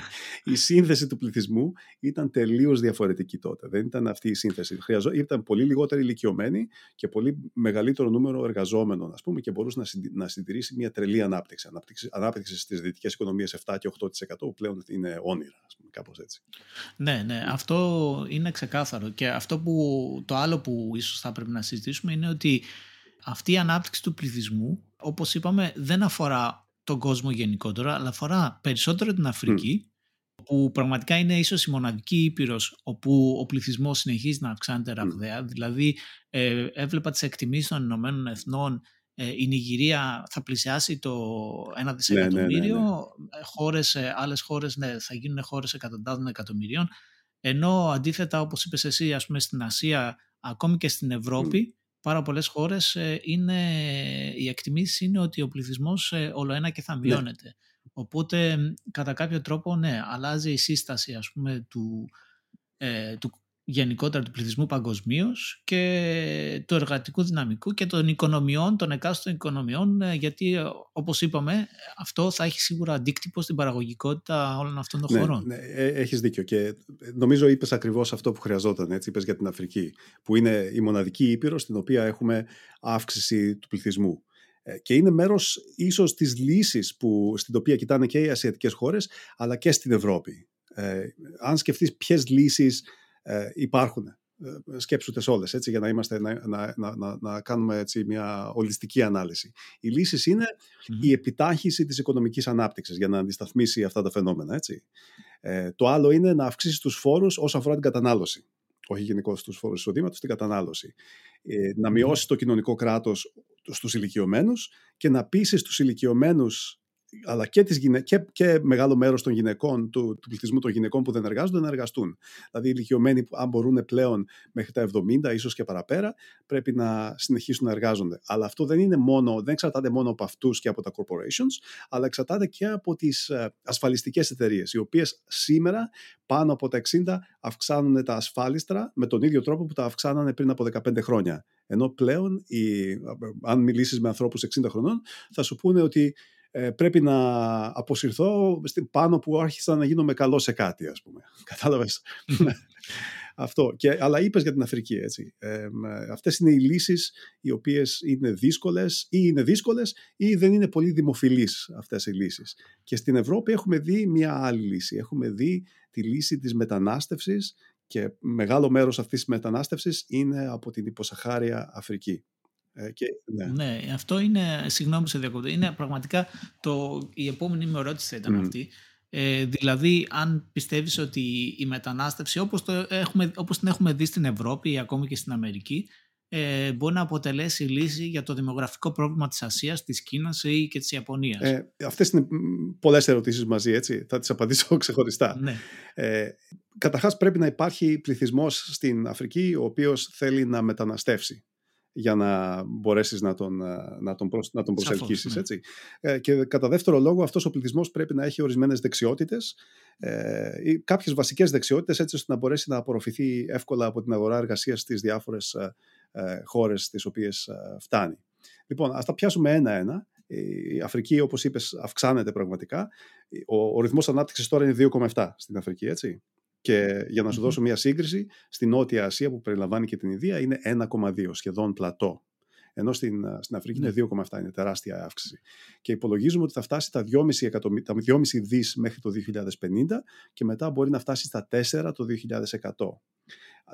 η σύνθεση του πληθυσμού ήταν τελείως διαφορετική τότε. Δεν ήταν αυτή η σύνθεση. Χρειαζό, ήταν πολύ λιγότεροι ηλικιωμένοι και πολύ μεγαλύτερο νούμερο εργαζόμενων, ας πούμε, και μπορούσε να, να συντηρήσει μια τρελή ανάπτυξη. Ανάπτυξη, ανάπτυξη στις δυτικές οικονομίες 7 και 8% που πλέον είναι όνειρα, ας πούμε, κάπως έτσι. Ναι, ναι, αυτό είναι ξεκάθαρο. Και αυτό που, το άλλο που ίσως θα πρέπει να συζητήσουμε είναι ότι αυτή η ανάπτυξη του πληθυσμού, όπως είπαμε, δεν αφορά τον κόσμο γενικότερα, αλλά αφορά περισσότερο την Αφρική, που πραγματικά είναι ίσως η μοναδική ήπειρος όπου ο πληθυσμός συνεχίζει να αυξάνεται ραγδαία. Δηλαδή, ε, έβλεπα τις εκτιμήσεις των Ηνωμένων Εθνών, ε, η Νιγηρία θα πλησιάσει το 1 ναι, δισεκατομμύριο, ναι, ναι, ε, χώρες, ε, άλλες χώρες ναι, θα γίνουν χώρες εκατοντάδων εκατομμυρίων, ενώ αντίθετα, όπως είπες εσύ, ας πούμε, στην Ασία, ακόμη και στην Ευρώπη, πάρα πολλές χώρες ε, είναι, οι εκτιμήσεις είναι ότι ο πληθυσμός ε, όλο ένα και θα ναι. μειώνεται. Οπότε κατά κάποιο τρόπο ναι, αλλάζει η σύσταση ας πούμε του, ε, του γενικότερα του πληθυσμού παγκοσμίως και του εργατικού δυναμικού και των οικονομιών, των εκάστοτε οικονομιών, ε, γιατί ε, όπως είπαμε αυτό θα έχει σίγουρα αντίκτυπο στην παραγωγικότητα όλων αυτών των ναι, χωρών. Ναι, ε, έχεις δίκιο και νομίζω είπες ακριβώς αυτό που χρειαζόταν, έτσι είπες για την Αφρική, που είναι η μοναδική ήπειρο στην οποία έχουμε αύξηση του πληθυσμού και είναι μέρος ίσως της λύσης που, στην οποία κοιτάνε και οι ασιατικές χώρες αλλά και στην Ευρώπη. Ε, αν σκεφτείς ποιες λύσεις ε, υπάρχουν. Ε, σκέψου τες όλες, έτσι, για να, είμαστε, να, να, να, να κάνουμε έτσι, μια ολιστική ανάλυση. Οι λύσει η επιτάχυση της οικονομικής ανάπτυξης για να αντισταθμίσει αυτά τα φαινόμενα. Έτσι. Ε, το άλλο είναι να αυξήσεις τους φόρους όσον αφορά την κατανάλωση. Όχι γενικώς τους φόρους εισοδήματος, την κατανάλωση. Ε, να μειώσεις το κοινωνικό κράτος στους ηλικιωμένους και να πείσει στους ηλικιωμένους αλλά και, τις γυναί- και, και μεγάλο μέρος των γυναικών, του, του πληθυσμού των γυναικών που δεν εργάζονται, να εργαστούν. Δηλαδή, οι ηλικιωμένοι, αν μπορούν πλέον μέχρι τα 70, ίσως και παραπέρα, πρέπει να συνεχίσουν να εργάζονται. Αλλά αυτό δεν, είναι μόνο, δεν εξαρτάται μόνο από αυτούς και από τα corporations, αλλά εξαρτάται και από τις ε, ασφαλιστικές εταιρείες, οι οποίες σήμερα πάνω από τα 60 αυξάνουν τα ασφάλιστρα με τον ίδιο τρόπο που τα αυξάνανε πριν από 15 χρόνια. Ενώ πλέον, οι, ε, αν μιλήσεις με ανθρώπους 60 χρονών, θα σου πούνε ότι ε, πρέπει να αποσυρθώ πάνω που άρχισα να γίνομαι καλό σε κάτι, ας πούμε. Κατάλαβες; Αυτό. Και, αλλά είπες για την Αφρική, έτσι. Ε, αυτές είναι οι λύσεις οι οποίες είναι δύσκολες ή είναι δύσκολες ή δεν είναι πολύ δημοφιλείς αυτές οι λύσεις. Και στην Ευρώπη έχουμε δει μια άλλη λύση. Έχουμε δει τη λύση της μετανάστευσης και μεγάλο μέρος αυτής της μετανάστευσης είναι από την υποσαχάρια Αφρική. Ε, και, ναι. ναι. αυτό είναι, συγγνώμη σε διακόπτω, είναι πραγματικά το, η επόμενη μου ερώτηση θα ήταν αυτή. Ε, δηλαδή, αν πιστεύεις ότι η μετανάστευση, όπως, το έχουμε, όπως την έχουμε δει στην Ευρώπη ή ακόμη και στην Αμερική, ε, μπορεί να αποτελέσει λύση για το δημογραφικό πρόβλημα της Ασίας, της Κίνας ή και της Ιαπωνίας; Ε, αυτές είναι πολλές ερωτήσεις μαζί, έτσι. Θα τις απαντήσω ξεχωριστά. Ναι. Ε, καταρχάς πρέπει να υπάρχει πληθυσμός στην Αφρική ο οποίος θέλει να μεταναστεύσει για να μπορέσεις να τον, ε, να τον, προσ, να τον προσελκύσεις. Ναι. Έτσι. Ε, και κατά δεύτερο λόγο αυτός ο πληθυσμός πρέπει να έχει ορισμένες δεξιότητες ε, ή κάποιες βασικές δεξιότητες έτσι ώστε να μπορέσει να απορροφηθεί εύκολα από την αγορά εργασίας στις διάφορες ε, ε χώρες στις οποίες φτάνει. Λοιπόν, ας τα πιάσουμε ένα-ένα. Η Αφρική, όπως είπες, αυξάνεται πραγματικά. Ο, ο ρυθμός ανάπτυξης τώρα είναι 2,7 στην Αφρική, έτσι. Και για να σου δώσω μια σύγκριση, στην Νότια Ασία που περιλαμβάνει και την Ινδία είναι 1,2, σχεδόν πλατό. Ενώ στην, στην Αφρική είναι 2,7, ναι. είναι τεράστια αύξηση. Και υπολογίζουμε ότι θα φτάσει τα 2,5, τα 2,5 δις μέχρι το 2050 και μετά μπορεί να φτάσει στα 4 το 2100.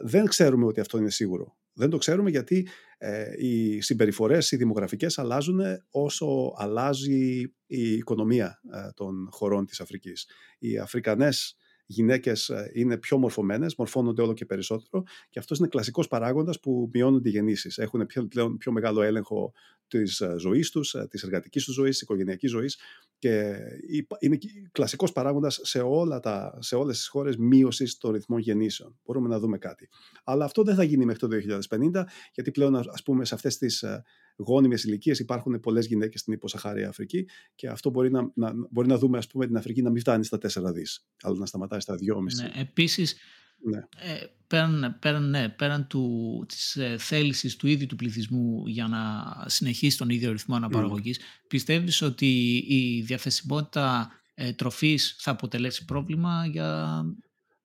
Δεν ξέρουμε ότι αυτό είναι σίγουρο. Δεν το ξέρουμε γιατί ε, οι συμπεριφορές, οι δημογραφικές αλλάζουν όσο αλλάζει η οικονομία ε, των χωρών της Αφρικής. Οι Αφρικανές γυναίκες ε, είναι πιο μορφωμένες, μορφώνονται όλο και περισσότερο και αυτός είναι κλασικός παράγοντας που μειώνονται οι γεννήσεις. Έχουν πλέον πιο μεγάλο έλεγχο της ε, ζωής τους, ε, της εργατικής τους ζωής, της οικογενειακής ζωής και είναι κλασικός παράγοντας σε, σε όλες τις χώρες μείωσης των ρυθμών γεννήσεων. Μπορούμε να δούμε κάτι. Αλλά αυτό δεν θα γίνει μέχρι το 2050, γιατί πλέον, ας πούμε, σε αυτές τις γόνιμες ηλικίες υπάρχουν πολλές γυναίκες στην υποσαχάρια Αφρική και αυτό μπορεί να, να, μπορεί να δούμε, ας πούμε, την Αφρική να μην φτάνει στα 4 δις, αλλά να σταματάει στα 2,5. Ναι, Επίσης, ναι. Ε, πέραν, πέραν, ναι, πέραν του, της ε, θέλησης του ίδιου του πληθυσμού για να συνεχίσει τον ίδιο ρυθμό αναπαραγωγής, mm. πιστεύεις ότι η διαθεσιμότητα ε, τροφής θα αποτελέσει πρόβλημα για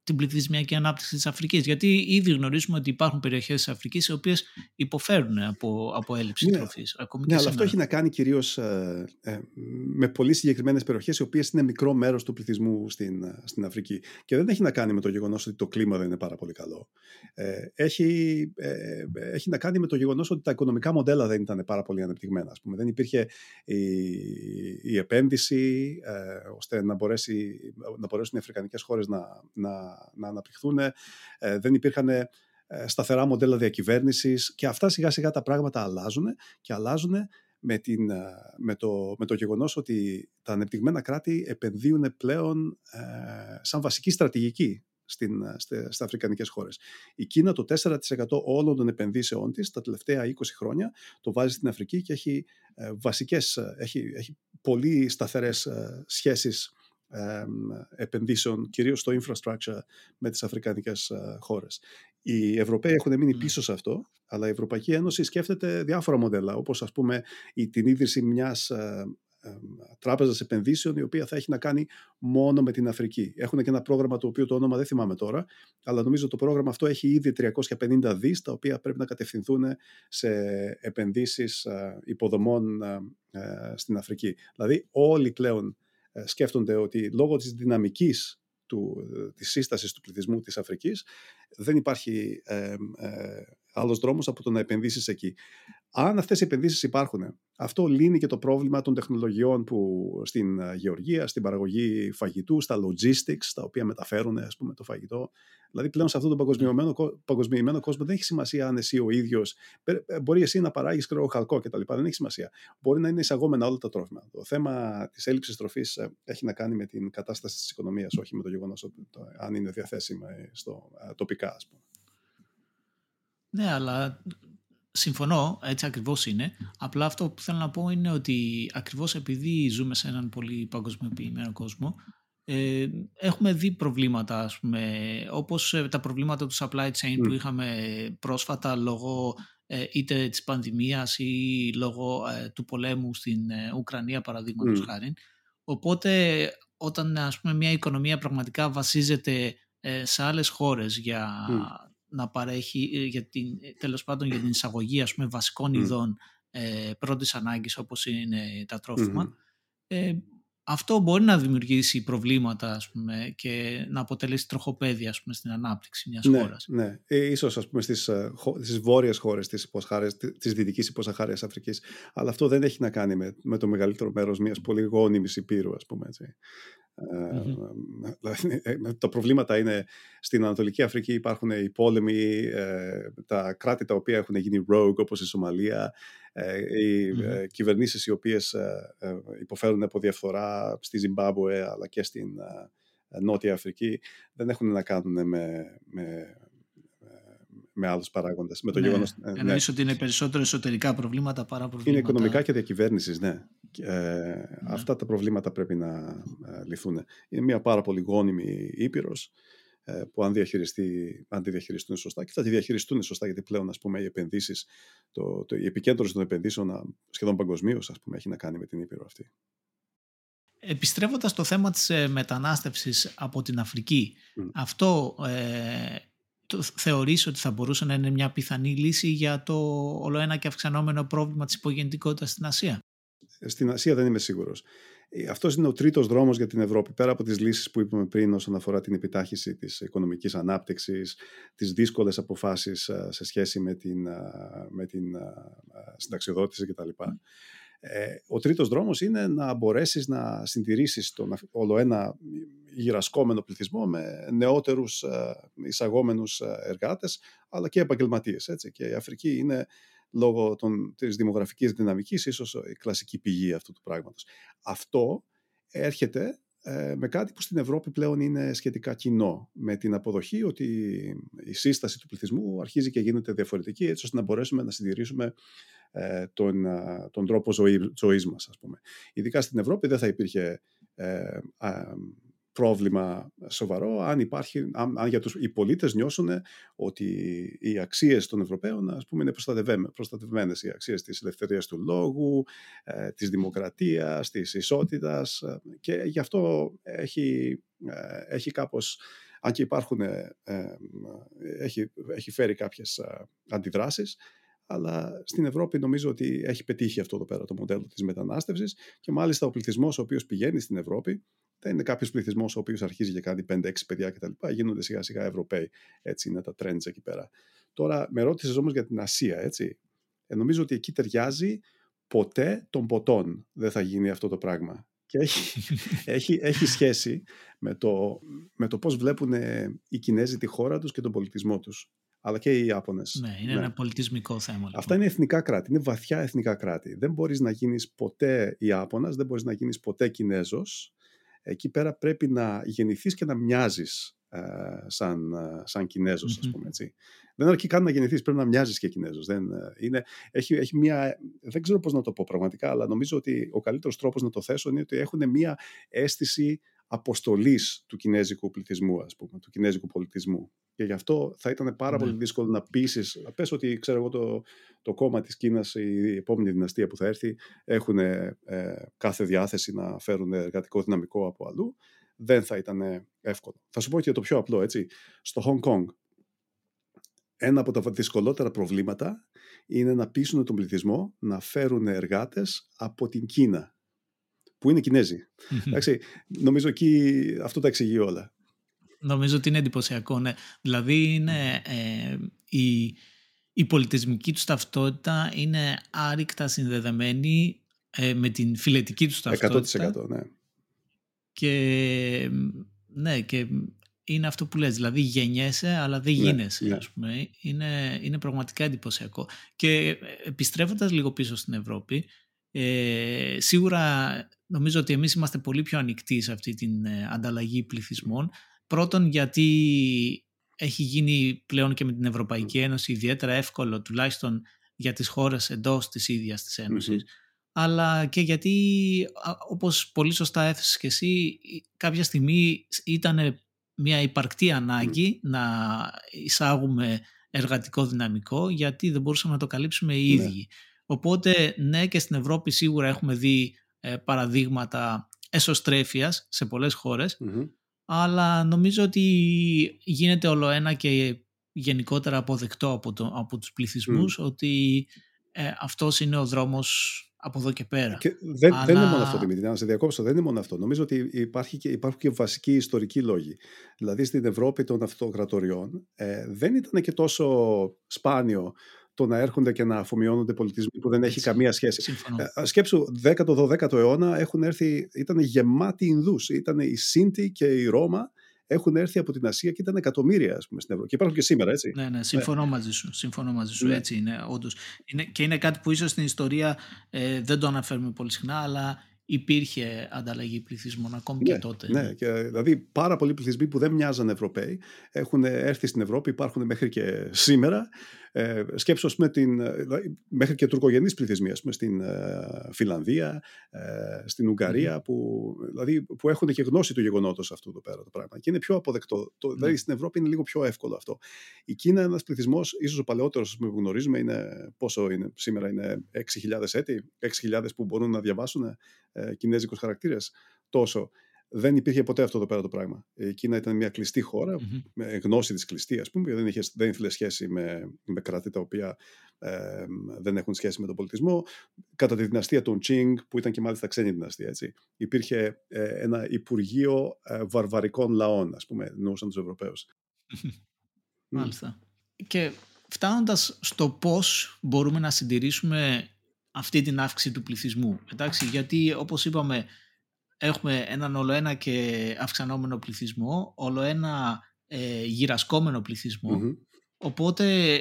την πληθυσμιακή ανάπτυξη της Αφρικής. Γιατί ήδη γνωρίζουμε ότι υπάρχουν περιοχές της Αφρικής οι οποίες υποφέρουν από, από έλλειψη ναι, τροφής. Ακόμη ναι, αλλά αυτό έχει να κάνει κυρίως ε, ε, με πολύ συγκεκριμένες περιοχές οι οποίες είναι μικρό μέρος του πληθυσμού στην, ε, στην Αφρική. Και δεν έχει να κάνει με το γεγονός ότι το κλίμα δεν είναι πάρα πολύ καλό. Ε, έχει, ε, έχει να κάνει με το γεγονός ότι τα οικονομικά μοντέλα δεν ήταν πάρα πολύ ανεπτυγμένα. Ας πούμε. Δεν υπήρχε η, η επένδυση ε, ώστε να, μπορέσει, να μπορέσουν οι αφρικανικές χώρες να, να να αναπτυχθούν. Ε, δεν υπήρχαν ε, σταθερά μοντέλα διακυβέρνησης και αυτά σιγά σιγά τα πράγματα αλλάζουν και αλλάζουν με, την, ε, με, το, με το γεγονός ότι τα ανεπτυγμένα κράτη επενδύουν πλέον σαν βασική στρατηγική στην, στις αφρικανικές χώρες. Η Κίνα το 4% όλων των επενδύσεων της τα τελευταία 20 χρόνια το βάζει στην Αφρική και έχει, βασικές, έχει, έχει πολύ σταθερές σχέσεις επενδύσεων, κυρίως στο infrastructure με τις αφρικανικές ε, χώρες. Οι Ευρωπαίοι έχουν μείνει ναι. πίσω σε αυτό, αλλά η Ευρωπαϊκή Ένωση σκέφτεται διάφορα μοντέλα, όπως ας πούμε η, την ίδρυση μιας ε, τράπεζας επενδύσεων η οποία θα έχει να κάνει μόνο με την Αφρική. Έχουν και ένα πρόγραμμα το οποίο το όνομα δεν θυμάμαι τώρα, αλλά νομίζω το πρόγραμμα αυτό έχει ήδη 350 δις τα οποία πρέπει να κατευθυνθούν σε επενδύσεις ε, υποδομών στην Αφρική. Δηλαδή όλοι πλέον ε, σκέφτονται ότι λόγω της δυναμικής του, ε, της σύστασης του πληθυσμού της Αφρικής δεν υπάρχει ε, ε, άλλος δρόμος από το να επενδύσεις εκεί. Αν αυτές οι επενδύσεις υπάρχουν, αυτό λύνει και το πρόβλημα των τεχνολογιών που στην ε, γεωργία, στην παραγωγή φαγητού, στα logistics, τα οποία μεταφέρουν ας πούμε, το φαγητό. Δηλαδή πλέον σε αυτόν τον παγκοσμιοποιημένο κόσμο δεν έχει σημασία αν εσύ ο ίδιος. Ε, μπορεί εσύ να παράγεις κρέο χαλκό κτλ. Δεν έχει σημασία. Μπορεί να είναι εισαγόμενα όλα τα τρόφιμα. Το θέμα της έλλειψης τροφής έχει να κάνει με την κατάσταση της οικονομίας, όχι με το γεγονός αν είναι διαθέσιμα στο τοπικά ναι, αλλά συμφωνώ, έτσι ακριβώς είναι. Απλά αυτό που θέλω να πω είναι ότι ακριβώς επειδή ζούμε σε έναν πολύ παγκοσμιοποιημένο κόσμο, ε, έχουμε δει προβλήματα, ας πούμε, όπως ε, τα προβλήματα του supply chain που είχαμε πρόσφατα λόγω ε, είτε της πανδημίας ή λόγω ε, του πολέμου στην Ουκρανία παραδείγματος mm. χάρη. Οπότε όταν ας πούμε, μια οικονομία πραγματικά βασίζεται ε, σε άλλες χώρες για να παρέχει, ε, για την, ε, τέλος πάντων για την εισαγωγή ας πούμε, βασικών ειδών ε, πρώτης ανάγκης όπως είναι τα τρόφιμα. Ε, αυτό μπορεί να δημιουργήσει προβλήματα ας πούμε, και να αποτελέσει τροχοπέδια ας πούμε, στην ανάπτυξη μιας ναι, χώρας. Ναι, ίσως ας πούμε στις, στις βόρειες χώρες της, της δυτικής υποσαχάριας Αφρικής. Αλλά αυτό δεν έχει να κάνει με, με το μεγαλύτερο μέρος μιας πολύ γόνιμης υπήρου, ας πούμε έτσι. Mm-hmm. Τα προβλήματα είναι στην Ανατολική Αφρική υπάρχουν οι πόλεμοι, τα κράτη τα οποία έχουν γίνει rogue όπως η Σομαλία, οι mm-hmm. κυβερνήσεις οι οποίες υποφέρουν από διαφθορά στη Ζιμπάμπουε αλλά και στην Νότια Αφρική δεν έχουν να κάνουν με, με με άλλους παράγοντες. Με το ναι. γεγονός, ε, ναι. ότι είναι περισσότερο εσωτερικά προβλήματα παρά προβλήματα. Είναι οικονομικά και διακυβέρνησης, ναι. Ε, ναι. Αυτά τα προβλήματα πρέπει να ε, λυθούν. Είναι μια πάρα πολύ γόνιμη ήπειρος ε, που αν, διαχειριστεί, αν τη διαχειριστούν σωστά και θα τη διαχειριστούν σωστά γιατί πλέον ας πούμε, οι επενδύσεις, το, το, η επικέντρωση των επενδύσεων σχεδόν παγκοσμίως έχει να κάνει με την Ήπειρο αυτή. Επιστρέφοντας στο θέμα της μετανάστευσης από την Αφρική, αυτό ε, θεωρείς ότι θα μπορούσε να είναι μια πιθανή λύση για το όλο ένα και αυξανόμενο πρόβλημα της υπογεννητικότητας στην Ασία; Στην Ασία δεν είμαι σίγουρος. Ε, Αυτός είναι ο τρίτος δρόμος για την Ευρώπη. Πέρα από τις λύσεις που είπαμε πριν όσον αφορά την επιτάχυση της οικονομικής ανάπτυξης, τις δύσκολες αποφάσεις ε, σε σχέση με την, ε, με την συνταξιοδότηση κτλ. Ο τρίτος δρόμος είναι να μπορέσεις να συντηρήσεις τον όλο ένα γυρασκόμενο πληθυσμό με νεότερους εισαγόμενους εργάτες αλλά και επαγγελματίες. Έτσι. Και η Αφρική είναι λόγω των, της δημογραφικής δυναμικής ίσως η κλασική πηγή αυτού του πράγματος. Αυτό έρχεται ε, με κάτι που στην Ευρώπη πλέον είναι σχετικά κοινό, με την αποδοχή ότι η σύσταση του πληθυσμού αρχίζει και γίνεται διαφορετική, έτσι ώστε να μπορέσουμε να συντηρήσουμε ε, τον, τον τρόπο ζωή, ζωής μας, ας πούμε. Ειδικά στην Ευρώπη δεν θα υπήρχε ε, πρόβλημα σοβαρό αν, υπάρχει, αν, αν για τους, οι πολίτες νιώσουν ότι οι αξίες των Ευρωπαίων ας πούμε, είναι προστατευμένες. Οι αξίες της ελευθερίας του λόγου, ε, της δημοκρατίας, της ισότητας ε, και γι' αυτό έχει, ε, έχει κάπως αν και υπάρχουν, ε, έχει, έχει φέρει κάποιες αντιδράσεις, αλλά στην Ευρώπη νομίζω ότι έχει πετύχει αυτό εδώ πέρα το μοντέλο της μετανάστευσης και μάλιστα ο πληθυσμός ο οποίος πηγαίνει στην Ευρώπη δεν είναι κάποιος πληθυσμός ο οποίος αρχίζει και κάνει 5-6 παιδιά κτλ. Γίνονται σιγά σιγά Ευρωπαίοι. Έτσι είναι τα trends εκεί πέρα. Τώρα, με ρώτησες όμως για την Ασία, έτσι. Ε, νομίζω ότι εκεί ταιριάζει ποτέ των ποτών δεν θα γίνει αυτό το πράγμα. Και έχει, έχει, έχει σχέση με το, με το πώς βλέπουν οι Κινέζοι τη χώρα τους και τον πολιτισμό τους. Αλλά και οι Ιάπωνες. Ναι, είναι ναι. ένα πολιτισμικό θέμα. Λοιπόν. Αυτά είναι εθνικά κράτη, είναι βαθιά εθνικά κράτη. Δεν μπορείς να γίνεις ποτέ Ιάπωνας, δεν μπορείς να γίνεις ποτέ Κινέζος εκεί πέρα πρέπει να γεννηθείς και να μοιάζεις ε, σαν, ε, σαν Κινέζος, ας πούμε έτσι. Δεν αρκεί καν να γεννηθείς, πρέπει να μοιάζεις και Κινέζος. Δεν, ε, είναι, έχει, έχει μια, δεν ξέρω πώς να το πω πραγματικά, αλλά νομίζω ότι ο καλύτερος τρόπος να το θέσω είναι ότι έχουν μια αίσθηση αποστολής του κινέζικου πληθυσμού, ας πούμε, του κινέζικου πολιτισμού. Και γι' αυτό θα ήταν πάρα ναι. πολύ δύσκολο να πείσει. Πες ότι ξέρω εγώ το, το κόμμα της Κίνας, η επόμενη δυναστεία που θα έρθει, έχουν ε, κάθε διάθεση να φέρουν εργατικό δυναμικό από αλλού. Δεν θα ήταν εύκολο. Θα σου πω και το πιο απλό, έτσι. Στο Hong Kong, ένα από τα δυσκολότερα προβλήματα είναι να πείσουν τον πληθυσμό να φέρουν εργάτες από την Κίνα, που είναι Κινέζοι. Εντάξει, νομίζω εκεί αυτό τα εξηγεί όλα. Νομίζω ότι είναι εντυπωσιακό, ναι. Δηλαδή είναι ε, η, η πολιτισμική τους ταυτότητα είναι άρρηκτα συνδεδεμένη ε, με την φιλετική τους ταυτότητα. 100% ναι. Και ναι, και είναι αυτό που λες, δηλαδή γεννιέσαι αλλά δεν ναι, γίνεσαι, ναι. πούμε. Είναι, είναι πραγματικά εντυπωσιακό. Και επιστρέφοντας λίγο πίσω στην Ευρώπη, ε, σίγουρα νομίζω ότι εμείς είμαστε πολύ πιο ανοιχτοί σε αυτή την ε, ανταλλαγή πληθυσμών Πρώτον γιατί έχει γίνει πλέον και με την Ευρωπαϊκή Ένωση ιδιαίτερα εύκολο τουλάχιστον για τις χώρες εντός της ίδιας της ενωσης αλλά και γιατί όπως πολύ σωστά έθεσες και εσύ κάποια στιγμή ήταν μια υπαρκτή ανάγκη να εισάγουμε εργατικό δυναμικό γιατί δεν μπορούσαμε να το καλύψουμε οι ναι. ίδιοι. Οπότε ναι και στην Ευρώπη σίγουρα έχουμε δει ε, παραδείγματα εσωστρέφειας σε πολλές αλλά νομίζω ότι γίνεται όλο ένα και γενικότερα αποδεκτό από, το, από τους πληθυσμούς ότι ε, αυτός είναι ο δρόμος από εδώ και πέρα. Και δεν, δεν είναι μόνο αυτό, Δημήτρη, να σε διακόψω. Δεν είναι μόνο αυτό. Νομίζω ότι υπάρχει και, υπάρχουν και βασικοί ιστορικοί λόγοι. Δηλαδή στην Ευρώπη των αυτοκρατοριών ε, δεν ήταν και τόσο σπάνιο το να έρχονται και να αφομοιώνονται πολιτισμοί που δεν έχει καμία σχέση. Ε, σκέψου, 10ο-12ο αιώνα έχουν έρθει, ήταν γεμάτοι Ινδούς. Ήταν η Σίντι και η Ρώμα έχουν έρθει από την Ασία και ήταν εκατομμύρια ας πούμε, στην Ευρώπη. Και υπάρχουν και σήμερα, έτσι. Ναι, ναι, συμφωνώ μαζί σου. Συμφωνώ μαζί σου. Ναι. Έτσι είναι, όντως. Είναι, και είναι κάτι που ίσως στην ιστορία ε, δεν το αναφέρουμε πολύ συχνά, αλλά υπήρχε ανταλλαγή πληθυσμών ακόμη ναι, και τότε. Ναι, και δηλαδή πάρα πολλοί πληθυσμοί που δεν μοιάζαν Ευρωπαίοι έχουν έρθει στην Ευρώπη, υπάρχουν μέχρι και σήμερα ε, σκέψω, πούμε, την, ε, δηλαδή, μέχρι και τουρκογενείς πληθυσμοί, πούμε, στην ε, Φιλανδία, ε, στην Ουγγαρία, που, δηλαδή, που έχουν και γνώση του γεγονότος αυτού εδώ πέρα το πράγμα. Και είναι πιο αποδεκτό. Το, Δηλαδή, στην Ευρώπη είναι λίγο πιο εύκολο αυτό. Η Κίνα είναι ένας πληθυσμός, ίσως ο παλαιότερος που γνωρίζουμε, είναι, πόσο είναι σήμερα, είναι 6.000 έτη, 6.000 που μπορούν να διαβάσουν ε, κινέζικους χαρακτήρες. Τόσο δεν υπήρχε ποτέ αυτό εδώ πέρα το πράγμα. Η Κίνα ήταν μια κλειστή χώρα, mm-hmm. με γνώση της κλειστή, ας πούμε, δεν, είχε, δεν ήθελε σχέση με, με κράτη τα οποία ε, δεν έχουν σχέση με τον πολιτισμό. Κατά τη δυναστεία των Τσίνγκ, που ήταν και μάλιστα ξένη δυναστεία, έτσι, υπήρχε ε, ένα Υπουργείο ε, Βαρβαρικών Λαών, ας πούμε, εννοούσαν τους Ευρωπαίους. Μάλιστα. Και φτάνοντας στο πώς μπορούμε να συντηρήσουμε αυτή την αύξηση του πληθυσμού. Εντάξει, γιατί όπως είπαμε έχουμε έναν ολοένα και αυξανόμενο πληθυσμό, ολοένα ε, γυρασκόμενο οπότε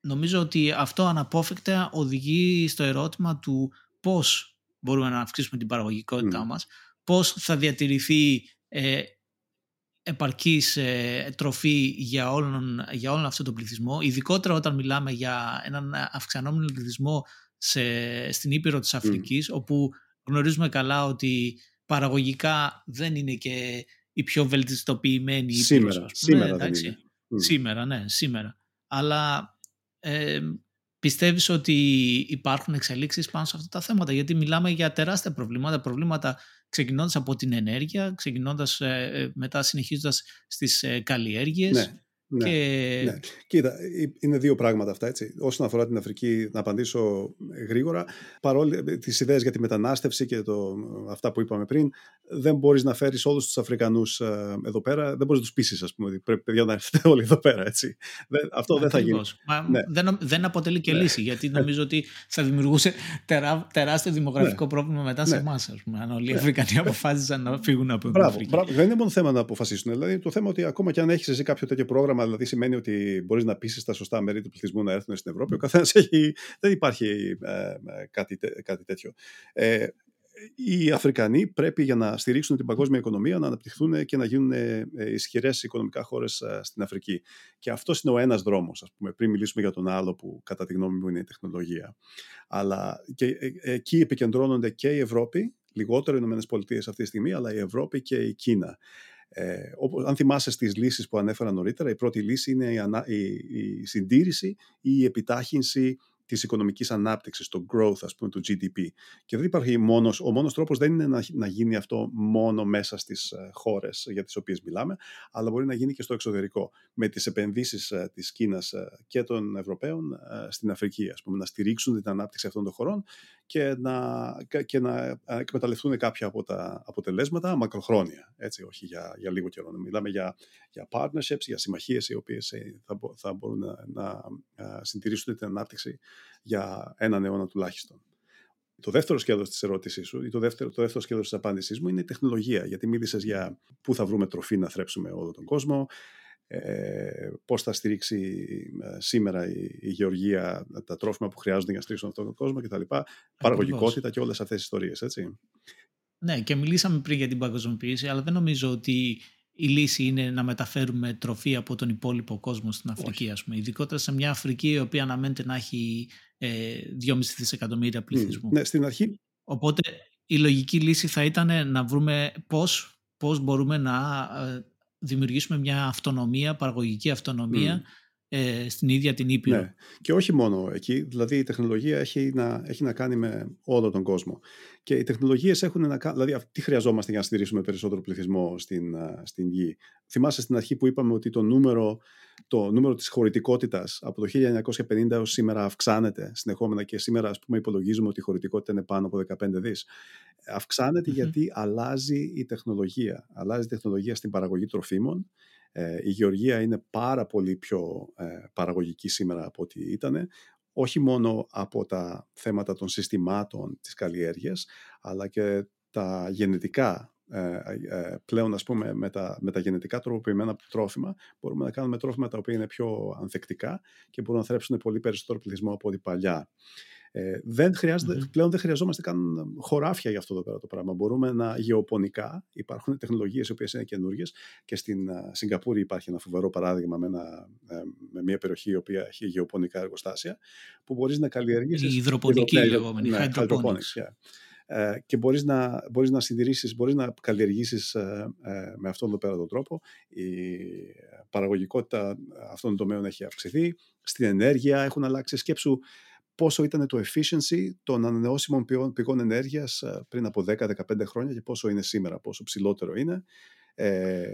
νομίζω ότι αυτό αναπόφευκτα οδηγεί στο ερώτημα του πώς μπορούμε να αυξήσουμε την παραγωγικότητά mm. μας, πώς θα διατηρηθεί ε, επαρκής ε, τροφή για όλον, για όλον αυτό το πληθυσμό, ειδικότερα όταν μιλάμε για έναν αυξανόμενο πληθυσμό σε, στην Ήπειρο της Αφρικής, όπου γνωρίζουμε καλά ότι παραγωγικά δεν είναι και η πιο βελτιστοποιημένη σήμερα, Ήπειρος. Σήμερα, ναι, δεν είναι. Σήμερα, ναι, σήμερα. Αλλά ε, πιστεύεις ότι υπάρχουν εξελίξεις πάνω σε αυτά τα θέματα; Γιατί μιλάμε για τεράστια προβλήματα, προβλήματα ξεκινώντας από την ενέργεια, ξεκινώντας ε, ε μετά συνεχίζοντας στις ε, καλλιέργειες. Ναι. Ναι, και... ναι. Κοίτα, είναι δύο πράγματα αυτά. Έτσι. Όσον αφορά την Αφρική, να απαντήσω γρήγορα. Παρόλο ε, τις ιδέες για τη μετανάστευση και το, αυτά που είπαμε πριν, δεν μπορείς να φέρεις όλους τους Αφρικανούς ε, εδώ πέρα. Δεν μπορείς να τους πείσεις, ας πούμε, ότι πρέπει παιδιά να έρθετε όλοι εδώ πέρα. Έτσι. Δεν, αυτό δεν θα γίνει. Μα, ναι. δεν, δεν αποτελεί και ναι. λύση, γιατί νομίζω ότι θα δημιουργούσε τερά, τεράστιο δημογραφικό ναι. πρόβλημα μετά σε ναι. εμάς. Αν όλοι οι ναι. Αφρικανοί αποφάσισαν να φύγουν από την Αφρική. Μπράβο. Δεν είναι μόνο θέμα να αποφασίσουν. Δηλαδή, το θέμα ότι ακόμα και αν έχεις εσύ κάποιο τέτοιο πρόγραμμα δηλαδή σημαίνει ότι μπορείς να πείσει τα σωστά μέρη του πληθυσμού να έρθουν στην Ευρώπη. Ο καθένας έχει. Δεν υπάρχει ε, κάτι, κάτι τέτοιο. Ε, οι Αφρικανοί πρέπει για να στηρίξουν την παγκόσμια οικονομία να αναπτυχθούν και να γίνουν ε, ισχυρές οικονομικά χώρες ε, στην Αφρική. Και αυτός είναι ο ένας δρόμος, ας πούμε, πριν μιλήσουμε για τον άλλο που κατά τη γνώμη μου είναι η τεχνολογία. Αλλά και ε, εκεί επικεντρώνονται και η Ευρώπη, λιγότερο οι ΗΠΑ αυτή τη στιγμή, αλλά η Ευρώπη και η Κίνα. Ε, όπως, αν θυμάσαι στις λύσεις που ανέφερα νωρίτερα, η πρώτη λύση είναι η, ανα, η, η συντήρηση ή η επιτάχυνση Της οικονομικής ανάπτυξης, το growth ας πούμε του GDP. Και δεν υπάρχει μόνος, ο μόνος τρόπος δεν είναι να, να γίνει αυτό μόνο μέσα στις ε, χώρες για τις οποίες μιλάμε, αλλά μπορεί να γίνει και στο εξωτερικό, με τις επενδύσεις ε, της Κίνας ε, και των Ευρωπαίων στην Αφρική, ας πούμε, να στηρίξουν την ανάπτυξη αυτών των χωρών και να, και να εκμεταλλευτούν κάποια από τα αποτελέσματα μακροχρόνια, έτσι, όχι για, για λίγο καιρό. Μιλάμε για, για partnerships, για συμμαχίες οι οποίες θα, θα μπορούν να, να συντηρήσουν την ανάπτυξη για έναν αιώνα τουλάχιστον. Το δεύτερο σκέλος της ερώτησής σου ή το δεύτερο, το δεύτερο σκέλος της απάντησής μου είναι η τεχνολογία. Γιατί μίλησες για πού θα βρούμε τροφή να θρέψουμε όλο τον κόσμο, ε, πώς θα στηρίξει ε, σήμερα η, η γεωργία τα τρόφιμα που χρειάζονται για να στηρίξουν αυτόν τον κόσμο κτλ. Παραγωγικότητα και όλες αυτές τις ιστορίες, έτσι. Ναι, και μιλήσαμε πριν για την παγκοσμιοποίηση, αλλά δεν νομίζω ότι η λύση είναι να μεταφέρουμε τροφή από τον υπόλοιπο κόσμο στην Αφρική, ας πούμε. Ειδικότερα σε μια Αφρική η οποία αναμένεται να έχει ε, 2,5 δισεκατομμύρια πληθυσμού. Ναι, στην αρχή. Οπότε η λογική λύση θα ήταν να βρούμε πώς, πώς μπορούμε να ε, δημιουργήσουμε μια αυτονομία, παραγωγική αυτονομία ε, στην ίδια την Ήπειρο. Ναι. Και όχι μόνο εκεί, δηλαδή η τεχνολογία έχει να, έχει να κάνει με όλο τον κόσμο. Και οι τεχνολογίες έχουν να κάνουν, δηλαδή τι χρειαζόμαστε για να στηρίξουμε περισσότερο πληθυσμό στην, στην γη; Θυμάσαι στην αρχή που είπαμε ότι το νούμερο, το νούμερο της χωρητικότητας από το 1950 έως σήμερα αυξάνεται συνεχόμενα και σήμερα ας πούμε υπολογίζουμε ότι η χωρητικότητα είναι πάνω από 15 δις. Αυξάνεται γιατί αλλάζει η τεχνολογία. Αλλάζει η τεχνολογία στην παραγωγή τροφίμων, Ε, η γεωργία είναι πάρα πολύ πιο ε, παραγωγική σήμερα από ό,τι ήταν, όχι μόνο από τα θέματα των συστημάτων της καλλιέργειας, αλλά και τα γενετικά ε, ε, πλέον ας πούμε με τα, με τα γενετικά τροποποιημένα τρόφιμα μπορούμε να κάνουμε τρόφιμα τα οποία είναι πιο ανθεκτικά και μπορούν να θρέψουν πολύ περισσότερο πληθυσμό από ό,τι παλιά. Ε, δεν χρειαζεται Πλέον δεν χρειαζόμαστε καν χωράφια για αυτό το, πέρα το πράγμα. Μπορούμε να γεωπονικά, υπάρχουν τεχνολογίες οι οποίες είναι καινούργιες και στην uh, Σιγκαπούρη υπάρχει ένα φοβερό παράδειγμα με, ένα, με μια περιοχή η οποία έχει γεωπονικά εργοστάσια που μπορείς να καλλιεργήσεις... Η υδροπονική λεγόμενη, ναι, hydroponics. Yeah. Ε, και μπορείς να, μπορείς να συντηρήσεις, μπορείς να καλλιεργήσεις ε, ε, με αυτόν τον πέρα τον τρόπο. Η παραγωγικότητα αυτών των τομέων έχει αυξηθεί. Στην ενέργεια έχουν αλλάξει. Σκέψου πόσο ήταν το efficiency των ανανεώσιμων πηγών ενέργειας πριν από 10-15 χρόνια και πόσο είναι σήμερα, πόσο ψηλότερο είναι. Ε,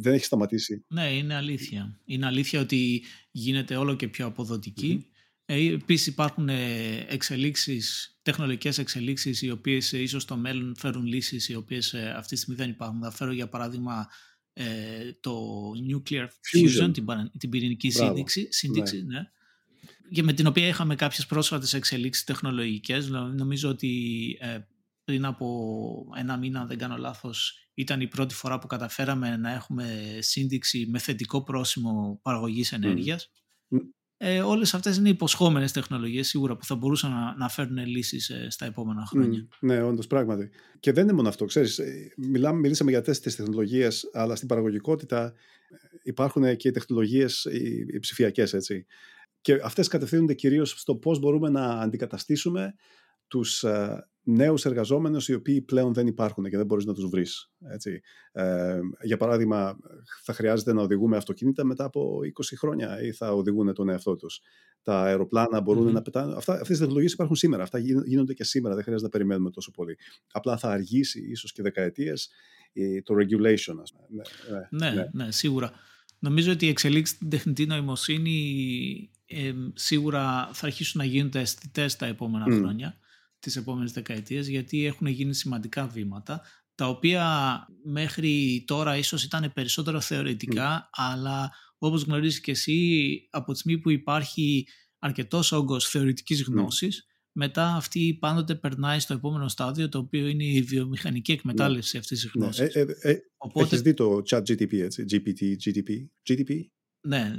δεν έχει σταματήσει. Ναι, είναι αλήθεια. Είναι αλήθεια ότι γίνεται όλο και πιο αποδοτικη ε, Επίσης υπάρχουν ε, εξελίξεις, τεχνολογικές εξελίξεις οι οποίες ε, ίσως στο μέλλον φέρουν λύσεις οι οποίες αυτή τη στιγμή δεν υπάρχουν. Θα φέρω για παράδειγμα το nuclear fusion, την, την πυρηνική σύνδεξη, σύνδεξη ναι. ναι. Και με την οποία είχαμε κάποιες πρόσφατες εξελίξεις τεχνολογικές. Νομίζω ότι πριν από ένα μήνα, αν δεν κάνω λάθος, ήταν η πρώτη φορά που καταφέραμε να έχουμε σύνδεξη με θετικό πρόσημο παραγωγής ενέργειας ε, όλες αυτές είναι υποσχόμενες τεχνολογίες σίγουρα που θα μπορούσαν να, να φέρουν λύσεις ε, στα επόμενα χρόνια. ναι, όντως πράγματι. Και δεν είναι μόνο αυτό. Ξέρεις, ε, μιλάμε, μιλήσαμε για τέσσερις τεχνολογίες, αλλά στην παραγωγικότητα ε, υπάρχουν και οι τεχνολογίες οι, οι ψηφιακές, έτσι. Και αυτές κατευθύνονται κυρίως στο πώς μπορούμε να αντικαταστήσουμε τους νέους εργαζόμενους οι οποίοι πλέον δεν υπάρχουν και δεν μπορείς να τους βρεις. Έτσι. Ε, για παράδειγμα, θα χρειάζεται να οδηγούμε αυτοκίνητα μετά από 20 χρόνια ή θα οδηγούν τον εαυτό τους. Τα αεροπλάνα μπορούν να πετάνε. Αυτά, αυτές οι τεχνολογίες υπάρχουν σήμερα. Αυτά γίνονται και σήμερα. Δεν χρειάζεται να περιμένουμε τόσο πολύ. Απλά θα αργήσει ίσως και δεκαετίες το regulation. Ναι, ναι, ναι, ναι, ναι, σίγουρα. Νομίζω ότι οι εξελίξεις στην τεχνητή νοημοσύνη ε, σίγουρα θα αρχίσουν να γίνονται αισθητές τα επόμενα χρόνια τις επόμενες δεκαετίες γιατί έχουν γίνει σημαντικά βήματα τα οποία μέχρι τώρα ίσως ήταν περισσότερο θεωρητικά αλλά όπως γνωρίζεις και εσύ από τη στιγμή που υπάρχει αρκετός όγκος θεωρητικής γνώσης μετά αυτή πάντοτε περνάει στο επόμενο στάδιο το οποίο είναι η βιομηχανική εκμετάλλευση αυτής της γνώσης. Ναι. Ε, ε, Οπότε... Έχεις δει το chat GTP έτσι, GPT, GTP, GTP. Ναι,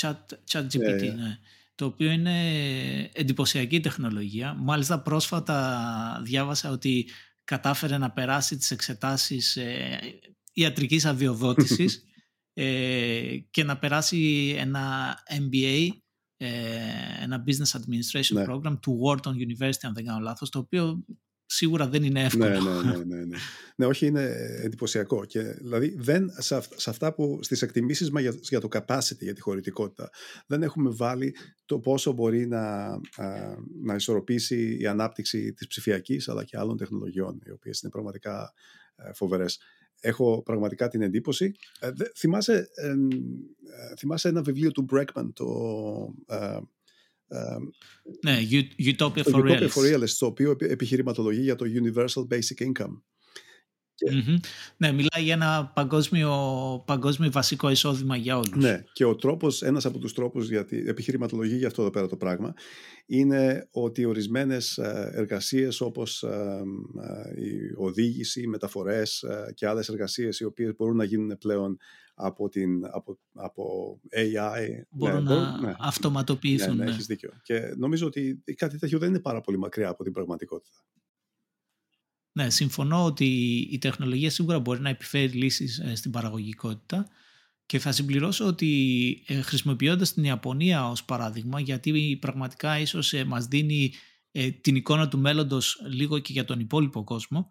chat, chat GPT, ναι το οποίο είναι εντυπωσιακή τεχνολογία. Μάλιστα πρόσφατα διάβασα ότι κατάφερε να περάσει τις εξετάσεις ε, ιατρικής αδειοδότησης ε, και να περάσει ένα MBA, ε, ένα Business Administration ναι. Program του Wharton University, αν δεν κάνω λάθος, το οποίο σίγουρα δεν είναι εύκολο. Ναι, ναι, ναι, ναι, ναι. ναι όχι, είναι εντυπωσιακό. Και, δηλαδή, δεν, σε, αυτά που στις εκτιμήσεις μας για, το capacity, για τη χωρητικότητα, δεν έχουμε βάλει το πόσο μπορεί να, να ισορροπήσει η ανάπτυξη της ψηφιακής αλλά και άλλων τεχνολογιών, οι οποίες είναι πραγματικά ε, φοβερές. Έχω πραγματικά την εντύπωση. Ε, θυμάσαι, ε, θυμάσαι ένα βιβλίο του Breckman, το ναι, Utopia for Realists. for Realists, το οποίο επιχειρηματολογεί για το Universal Basic Income. Ναι, μιλάει για ένα παγκόσμιο, παγκόσμιο βασικό εισόδημα για όλους. Ναι, και ο τρόπος, ένας από τους τρόπους για τη επιχειρηματολογία για αυτό εδώ πέρα το πράγμα είναι ότι ορισμένες ε, εργασίες όπως ε, ε, η οδήγηση, οι μεταφορές και άλλες εργασίες οι οποίες μπορούν να γίνουν πλέον από, την, από, από AI. Μπορούν ναι, να ναι. αυτοματοποιηθούν. Ναι, ναι, έχεις δίκιο. Και νομίζω ότι κάτι τέτοιο δεν είναι πάρα πολύ μακριά από την πραγματικότητα. Ναι, συμφωνώ ότι η τεχνολογία σίγουρα μπορεί να επιφέρει λύσεις ε, στην παραγωγικότητα και θα συμπληρώσω ότι ε, χρησιμοποιώντας την Ιαπωνία ως παράδειγμα γιατί πραγματικά ίσως ε, μας δίνει την εικόνα του μέλλοντος λίγο και για τον υπόλοιπο κόσμο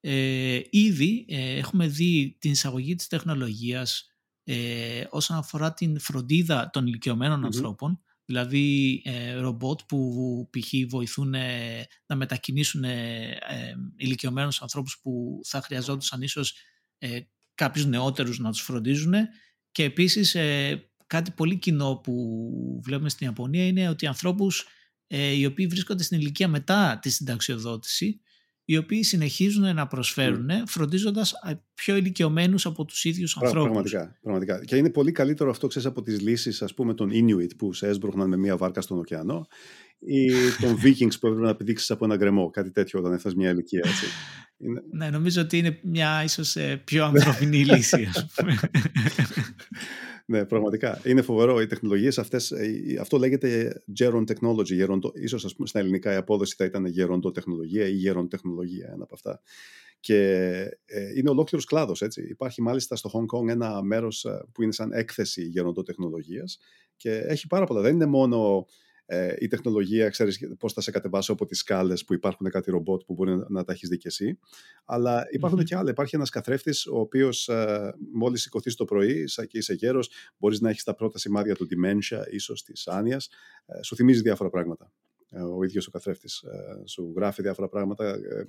ε, ήδη έχουμε δει την εισαγωγή της τεχνολογίας ε, όσον αφορά την φροντίδα των ηλικιωμενων ανθρώπων δηλαδή ε, ρομπότ που π.χ. βοηθούν ε, να μετακινήσουν ε, ε, ηλικιωμένους ανθρώπους που θα χρειαζόντουσαν ίσως ε, κάποιους νεότερους να τους φροντίζουν. Και επίσης ε, κάτι πολύ κοινό που βλέπουμε στην Ιαπωνία είναι ότι ανθρώπους οι οποίοι βρίσκονται στην ηλικία μετά τη συνταξιοδότηση οι οποίοι συνεχίζουν να προσφέρουν mm. φροντίζοντας πιο ηλικιωμένους από τους ίδιους ανθρώπους. Πραγματικά, πραγματικά. Και είναι πολύ καλύτερο αυτό, ξέρεις, από τις λύσεις ας πούμε των Inuit που σε έσπροχναν με μία βάρκα στον ωκεανό ή των Vikings που έπρεπε να πηδήξει από ένα γκρεμό, κάτι τέτοιο όταν έφτασες μια ηλικία. Έτσι. Είναι... Ναι, νομίζω ότι είναι μια ίσως ε, πιο ανθρωπινή λύση. Ας πούμε. ναι, πραγματικά. Είναι φοβερό. Οι τεχνολογίες αυτές, ε, αυτό λέγεται geron technology. Γεροντο, ίσως ας πούμε, στα ελληνικά η απόδοση θα ήταν γεροντοτεχνολογία ή γεροντεχνολογία, ένα από αυτά. Και ε, είναι ολόκληρος κλάδος, έτσι. Υπάρχει μάλιστα στο Hong Kong ένα μέρος που είναι σαν έκθεση γεροντοτεχνολογίας και έχει πάρα πολλά. Δεν είναι μόνο ε, η τεχνολογία, ξέρεις πώς θα σε κατεβάσω από τις σκάλες που υπάρχουν κάτι ρομπότ που μπορεί να, να τα έχεις δει και εσύ. Αλλά και άλλα. Υπάρχει ένας καθρέφτης ο οποίος ε, μόλις σηκωθείς το πρωί σαν και είσαι γέρος, μπορείς να έχεις τα πρώτα σημάδια του dementia, ίσως της άνοιας. Ε, σου θυμίζει διάφορα πράγματα. Ε, ο ίδιος ο καθρέφτης ε, σου γράφει διάφορα πράγματα ε,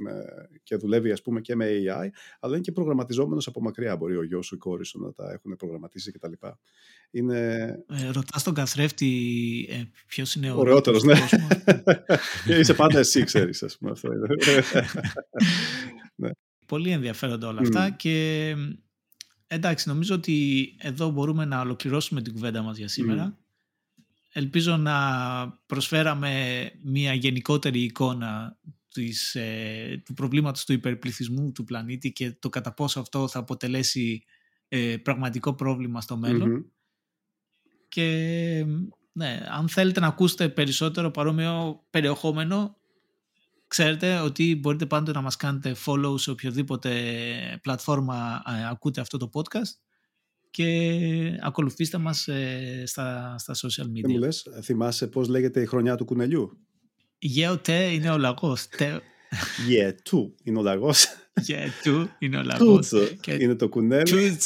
και δουλεύει ας πούμε και με AI αλλά είναι και προγραμματιζόμενος από μακριά μπορεί ο γιος σου, η κόρη σου να τα έχουν προγραμματίσει κτλ. Είναι... Ε, ρωτάς τον καθρέφτη ε, ποιος είναι ο ωραιότερος ναι. είσαι πάντα εσύ ξέρεις ας πούμε αυτό ναι. Πολύ ενδιαφέροντα όλα αυτά και εντάξει νομίζω ότι εδώ μπορούμε να ολοκληρώσουμε την κουβέντα μας για σήμερα ελπίζω να προσφέραμε μια γενικότερη εικόνα της, ε, του προβλήματος του υπερπληθυσμού του πλανήτη και το κατά πόσο αυτό θα αποτελέσει ε, πραγματικό πρόβλημα στο μελλον Και ναι, αν θέλετε να ακούσετε περισσότερο παρόμοιο περιεχόμενο, ξέρετε ότι μπορείτε πάντοτε να μας κάνετε follow σε οποιοδήποτε πλατφόρμα ε, ακούτε αυτό το podcast και ακολουθήστε μας ε, στα, στα social media. Δεν μου λες, θυμάσαι πώς λέγεται η χρονιά του κουνελιού; Γεωτέ είναι ο λαγός. Γετού είναι ο λαγός. Γετού είναι ο λαγός. και... είναι το κουνέλι.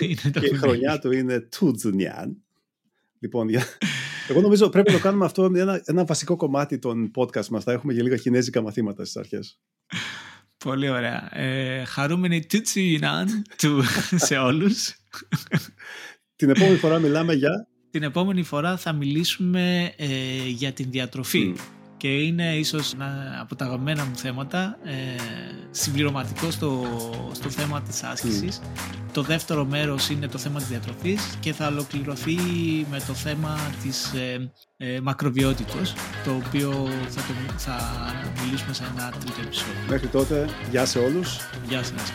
είναι το και η χρονιά του είναι Τούτζουνιάν. Λοιπόν, για... εγώ νομίζω πρέπει να το κάνουμε αυτό ένα, ένα βασικό κομμάτι των podcast μας. Θα έχουμε και λίγα κινέζικα μαθήματα στις αρχές. Πολύ ωραία. Ε, χαρούμενη Τούτσινάν του σε όλους. Την επόμενη φορά μιλάμε για... Την επόμενη φορά θα μιλήσουμε ε, για την διατροφή. Και είναι ίσως ένα από τα αγαπημένα μου θέματα, ε, συμπληρωματικό στο, στο θέμα της άσκησης. Το δεύτερο μέρος είναι το θέμα της διατροφής και θα ολοκληρωθεί με το θέμα της ε, ε μακροβιότητος, το οποίο θα, το, θα μιλήσουμε σε ένα τρίτο επεισόδιο. Μέχρι τότε, γεια σε όλους. Γεια σας.